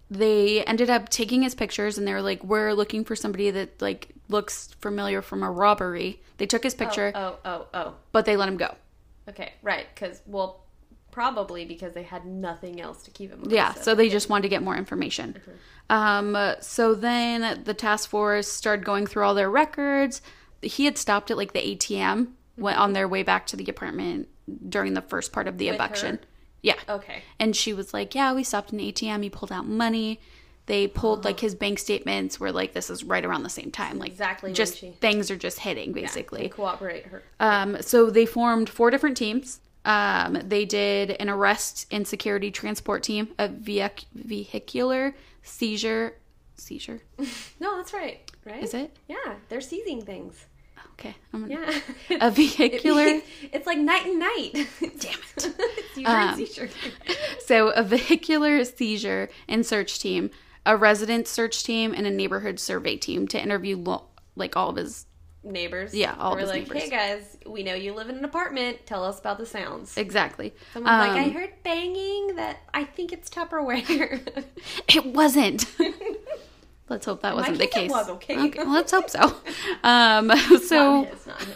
they ended up taking his pictures and they were like we're looking for somebody that like looks familiar from a robbery they took his picture Oh, oh, oh. but they let him go Okay, right. Because well, probably because they had nothing else to keep him. yeah so they just wanted to get more information um so then the task force started going through all their records he had stopped at like the atm went on their way back to the apartment during the first part of the With abduction her? yeah Okay. And she was like, Yeah, we stopped an ATM. He pulled out money. They pulled like his bank statements were like, This is right around the same time. Like, Exactly just she- things are just hitting They basically. cooperate her. Um, so they formed four different teams. Um, they did an arrest and security transport team, a vehic- vehicular seizure. Seizure? [LAUGHS] No, that's right. Right? Is it? Yeah, they're seizing things. Okay. I'm gonna, Yeah. [LAUGHS] A vehicular. [LAUGHS] it's like night and night. Damn it. Um. So, a vehicular seizure and search team, a resident search team, and a neighborhood survey team to interview lo- like all of his Neighbors. Yeah, all We're like, neighbors. hey guys, we know you live in an apartment. Tell us about the sounds. exactly. Someone's like, I Um, heard banging that I think it's Tupperware. [LAUGHS] It wasn't. [LAUGHS] Let's hope that wasn't the case was, okay? well, let's hope so. [LAUGHS] Um, so his, not his.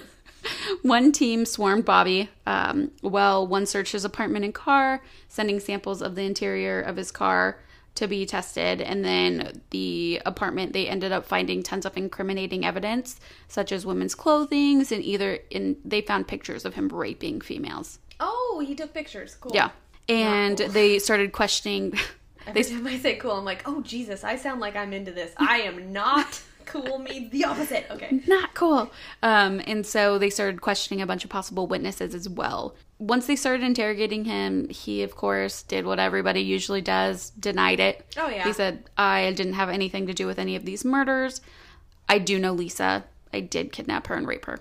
one team swarmed Bobby. Um, while one searched his apartment and car, sending samples of the interior of his car to be tested, and then the apartment they ended up finding tons of incriminating evidence, such as women's clothing, and either in they found pictures of him raping females. Oh, he took pictures. Cool. Yeah, and Wow. they started questioning. [LAUGHS] Every time I say cool, I'm like, oh Jesus, I sound like I'm into this. I am not. Cool means the opposite. Okay. not cool. Um, and so they started questioning a bunch of possible witnesses as well. Once they started interrogating him, he, of course, did what everybody usually does denied it. Oh, yeah. He said, I didn't have anything to do with any of these murders. I do know Lisa. I did kidnap her and rape her.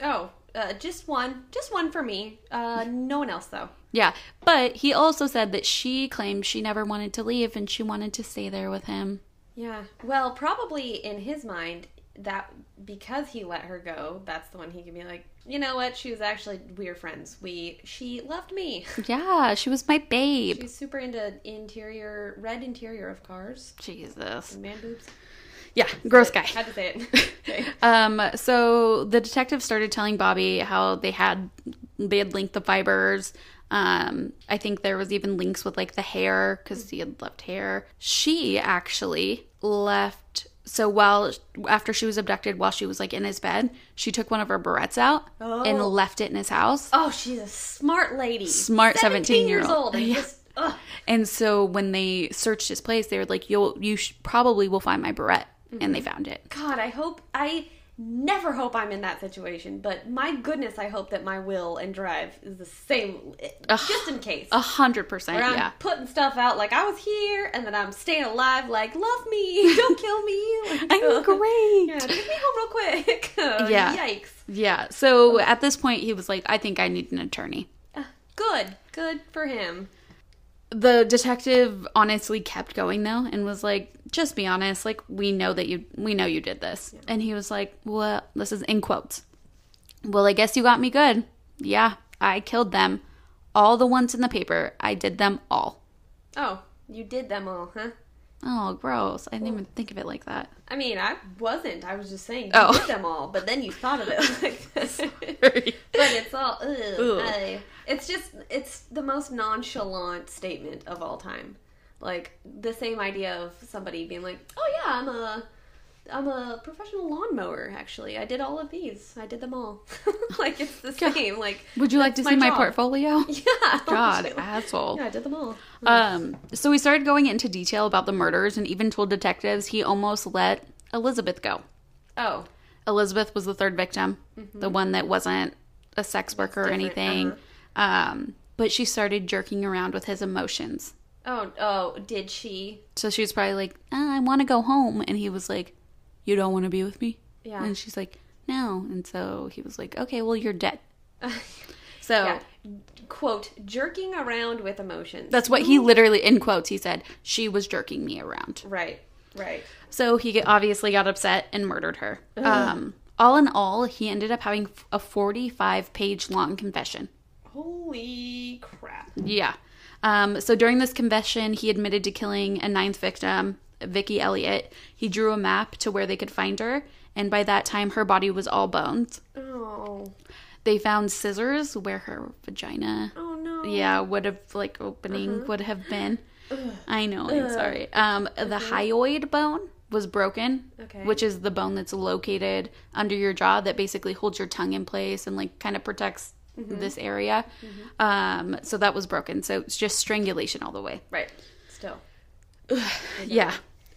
Oh, uh, just one. Just one for me. Uh, no one else though. Yeah. But he also said that she claimed she never wanted to leave and she wanted to stay there with him. Yeah. Well, probably in his mind, that because he let her go, that's the one he can be like, you know what? She was actually we were friends. We she loved me. [LAUGHS] Yeah, she was my babe. She's super into interior, red interior of cars, Jesus. man boobs. Yeah, gross guy. Had to say it. [LAUGHS] okay. Um, so the detective started telling Bobby how they had they had linked the fibers. Um, I think there was even links with like the hair because he had left hair. She actually left. So while after she was abducted, while she was like in his bed, she took one of her barrettes out and Oh. left it in his house. Oh, she's a smart lady. Smart 17 year years old. old. [LAUGHS] And Yeah. just. And so when they searched his place, they were like, "You'll you sh- probably will find my barrette," and they mm-hmm. found it. God, I hope I never hope I'm in that situation, but my goodness, I hope that my will and drive is the same, just in case. A hundred percent, Where I'm yeah. putting stuff out like I was here, and then I'm staying alive, like love me, don't kill me. [LAUGHS] Like, I'm [LAUGHS] great. Yeah, take me home real quick. Uh, [LAUGHS] Yeah. Yikes. Yeah. So at this point, he was like, I think I need an attorney. Uh, good. Good for him. The detective honestly kept going though and was like, just be honest. Like, we know that you, we know you did this. And he was like, well, this is in quotes. Well, I guess you got me good. Yeah, I killed them. All the ones in the paper, I did them all. Oh, you did them all, huh? Oh, gross. I didn't even think of it like that. I mean, I wasn't. I was just saying you Oh. did them all, but then you thought of it [LAUGHS] like this. but it's all, ugh. I- it's just, it's the most nonchalant statement of all time. Like the same idea of somebody being like, "Oh yeah, I'm a, I'm a professional lawnmower. Actually, I did all of these. I did them all. [LAUGHS] [LAUGHS] like it's the same. Like, Would you like to that's see my portfolio? [LAUGHS] Yeah. God, asshole. Yeah, I did them all. Um, so he started going into detail about the murders and even told detectives he almost let Elizabeth go. Oh, Elizabeth was the third victim, the one that wasn't a sex worker or Mm-hmm. anything. Um, but she started jerking around with his emotions. oh, oh. Did she? So she was probably like, "Ah, I want to go home. And he was like, You don't want to be with me? Yeah. And she's like, No. And so he was like, Okay, well, you're dead. [LAUGHS] So yeah. Quote: jerking around with emotions. that's what he literally, in quotes, he said, She was jerking me around. right. Right. So he obviously got upset and murdered her. Um, all in all, he ended up having a 45 page long confession. Holy crap. Yeah. Um, so during this confession, he admitted to killing a ninth victim, Vicky Elliott. He drew a map to where they could find her, and by that time, her body was all bones. Oh. They found scissors where her vagina, Oh no. yeah, would have like opening would have been. I know. I'm sorry. Um, the hyoid bone was broken, Okay. which is the bone that's located under your jaw that basically holds your tongue in place and like kind of protects this area. Um, so that was broken. So it's just strangulation all the way. Right. Still. [SIGHS] Yeah.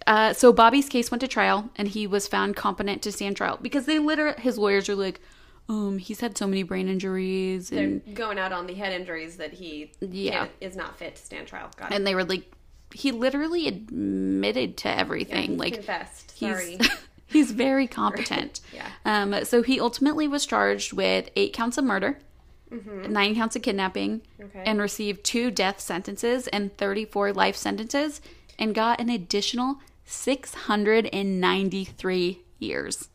Uh, so Bobby's case went to trial, and he was found competent to stand trial because they literally his lawyers are like, um, he's had so many brain injuries, They're and going out on the head injuries that he Yeah. is not fit to stand trial. Got it. and they were like, he literally admitted to everything. He's like confessed. he's Sorry. [LAUGHS] he's very competent. [LAUGHS] Yeah. Um. So he ultimately was charged with eight counts of murder, nine counts of kidnapping, Mm-hmm. Okay. and received two death sentences and thirty-four life sentences, and got an additional six hundred and ninety-three years.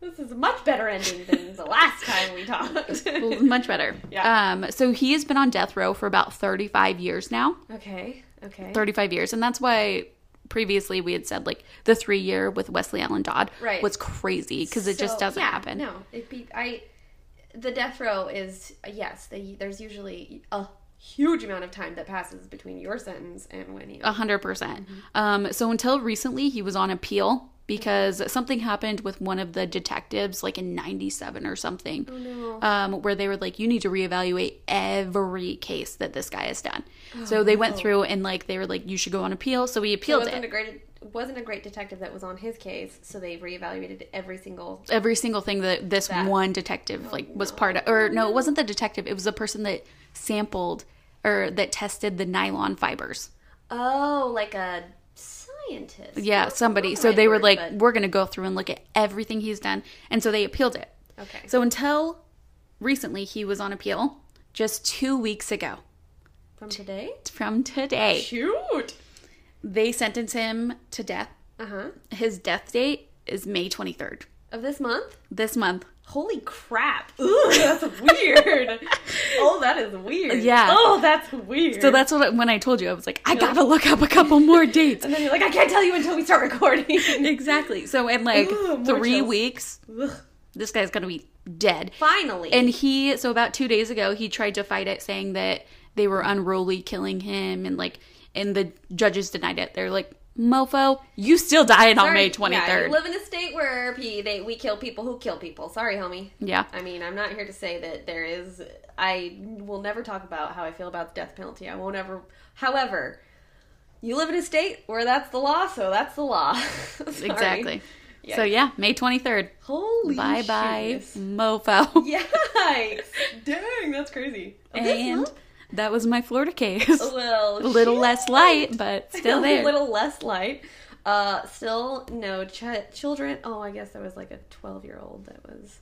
this is a much better ending than the [LAUGHS] last time we talked. Much better. Yeah. Um. So he has been on death row for about thirty-five years now. okay. Okay. 35 years and that's why previously we had said like the three year with Westley Allan Dodd Right. was crazy because it just doesn't yeah, happen No, it be I. The death row is yes. They, there's usually a huge amount of time that passes between your sentence and when you. A hundred percent um so until recently he was on appeal because something happened with one of the detectives like in 97 or something Oh, no. um, where they were like you need to reevaluate every case that this guy has done Oh, so they went through and like they were like you should go on appeal so we It appealed wasn't it a great wasn't a great detective that was on his case, so they reevaluated every single. every single thing that this That- one detective like was part of or no it wasn't the detective it was the person that sampled or that tested the nylon fibers Oh, like a scientist. yeah Not- somebody the so right they were word, like but- we're gonna go through and look at everything he's done and so they appealed it okay. so until recently he was on appeal just two weeks ago From today. from today Shoot. they sentenced him to death Uh huh. his death date is may 23rd Of this month. this month Holy crap! [LAUGHS] Ooh, that's weird. [LAUGHS] oh, that is weird. Yeah. Oh, that's weird. so that's what when i told you i was like i gotta look up a couple more dates And then you're like, I can't tell you until we start recording. [LAUGHS] exactly so in like more three chills. weeks Ugh. this guy's gonna be dead Finally. and he so about two days ago he tried to fight it saying that they were unruly killing him and like and the judges denied it they're like mofo you still dying on may Sorry, 23rd Yeah, live in a state where they, we kill people who kill people. Sorry, homie. yeah I mean, I'm not here to say that there is. I will never talk about how I feel about the death penalty. I won't ever. However, you live in a state where that's the law, so that's the law. [LAUGHS] Sorry. exactly So yeah, May 23rd. Holy Bye bye, mofo. [LAUGHS] Yikes! Dang, that's crazy. And that was my Florida case. [LAUGHS] well, A [LAUGHS] little less light, but [LAUGHS] still there. a little less light. Uh, still no ch- children. Oh, I guess there was like a twelve-year-old that was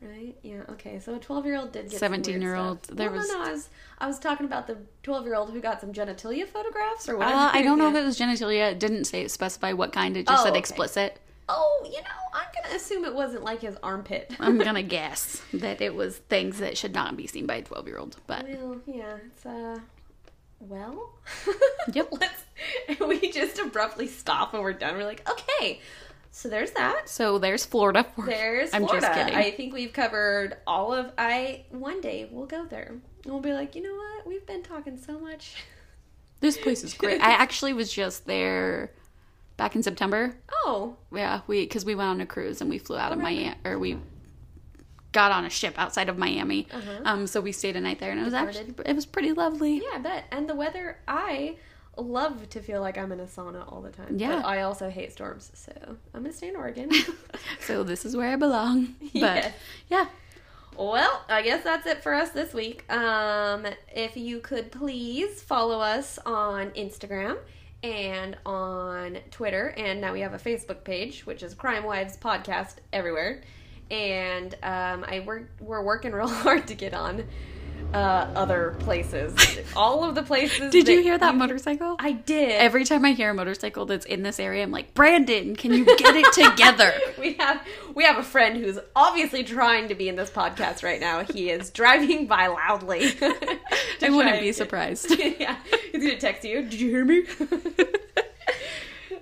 right. Yeah. Okay. So a twelve-year-old did get 17-year-old, there Well, was- no, no. I was I was talking about the twelve-year-old who got some genitalia photographs or what? Uh, I don't know if it was genitalia. It didn't say specify what kind. It just Oh, said okay. explicit. Oh, you know, I'm gonna assume it wasn't like his armpit. [LAUGHS] I'm gonna [LAUGHS] guess that it was things that should not be seen by a 12 year old. But Well, yeah, it's uh well. [LAUGHS] Yep. Let's we just abruptly stop and we're done. We're like, okay. So there's that. so there's Florida. For, There's I'm Florida. just kidding. I think we've covered all of I one day we'll go there. And we'll be like, you know what? We've been talking so much. This place is great. I actually was just there back in September. Oh, Yeah, we because we went on a cruise and we flew out of right. Miami or we got on a ship outside of Miami. Uh-huh. Um, so we stayed a night there and it was Departed. actually it was pretty lovely. yeah, I bet. And the weather I love to feel like I'm in a sauna all the time. Yeah. But I also hate storms, so I'm gonna stay in Oregon. [LAUGHS] So this is where I belong. [LAUGHS] But Yes. yeah, Well, I guess that's it for us this week. Um, if you could please follow us on Instagram and on Twitter, and now we have a Facebook page, which is Crime Wives Podcast everywhere. And um, I work, we're working [LAUGHS] real hard to get on uh, other places. [LAUGHS] All of the places. did you hear that motorcycle? I did. Every time I hear a motorcycle that's in this area, I'm like, Brandon, can you get it together? [LAUGHS] we have we have a friend who's obviously trying to be in this podcast right now. He is driving by loudly. [LAUGHS] I wouldn't be surprised. yeah, he's gonna text you. Did you hear me?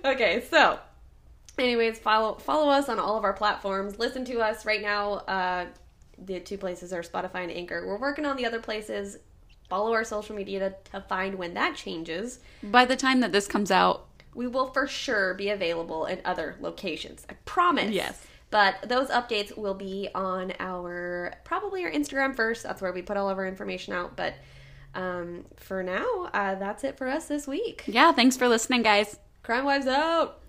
okay, so, anyways, follow follow us on all of our platforms. Listen to us right now. Uh, the two places are Spotify and Anchor. We're working on the other places. Follow our social media to, to find when that changes. By the time that this comes out, We will for sure be available in other locations. I promise. Yes. But those updates will be on our probably our Instagram first. That's where we put all of our information out. But um, for now, uh, that's it for us this week. yeah, thanks for listening, guys. Crime Wives out.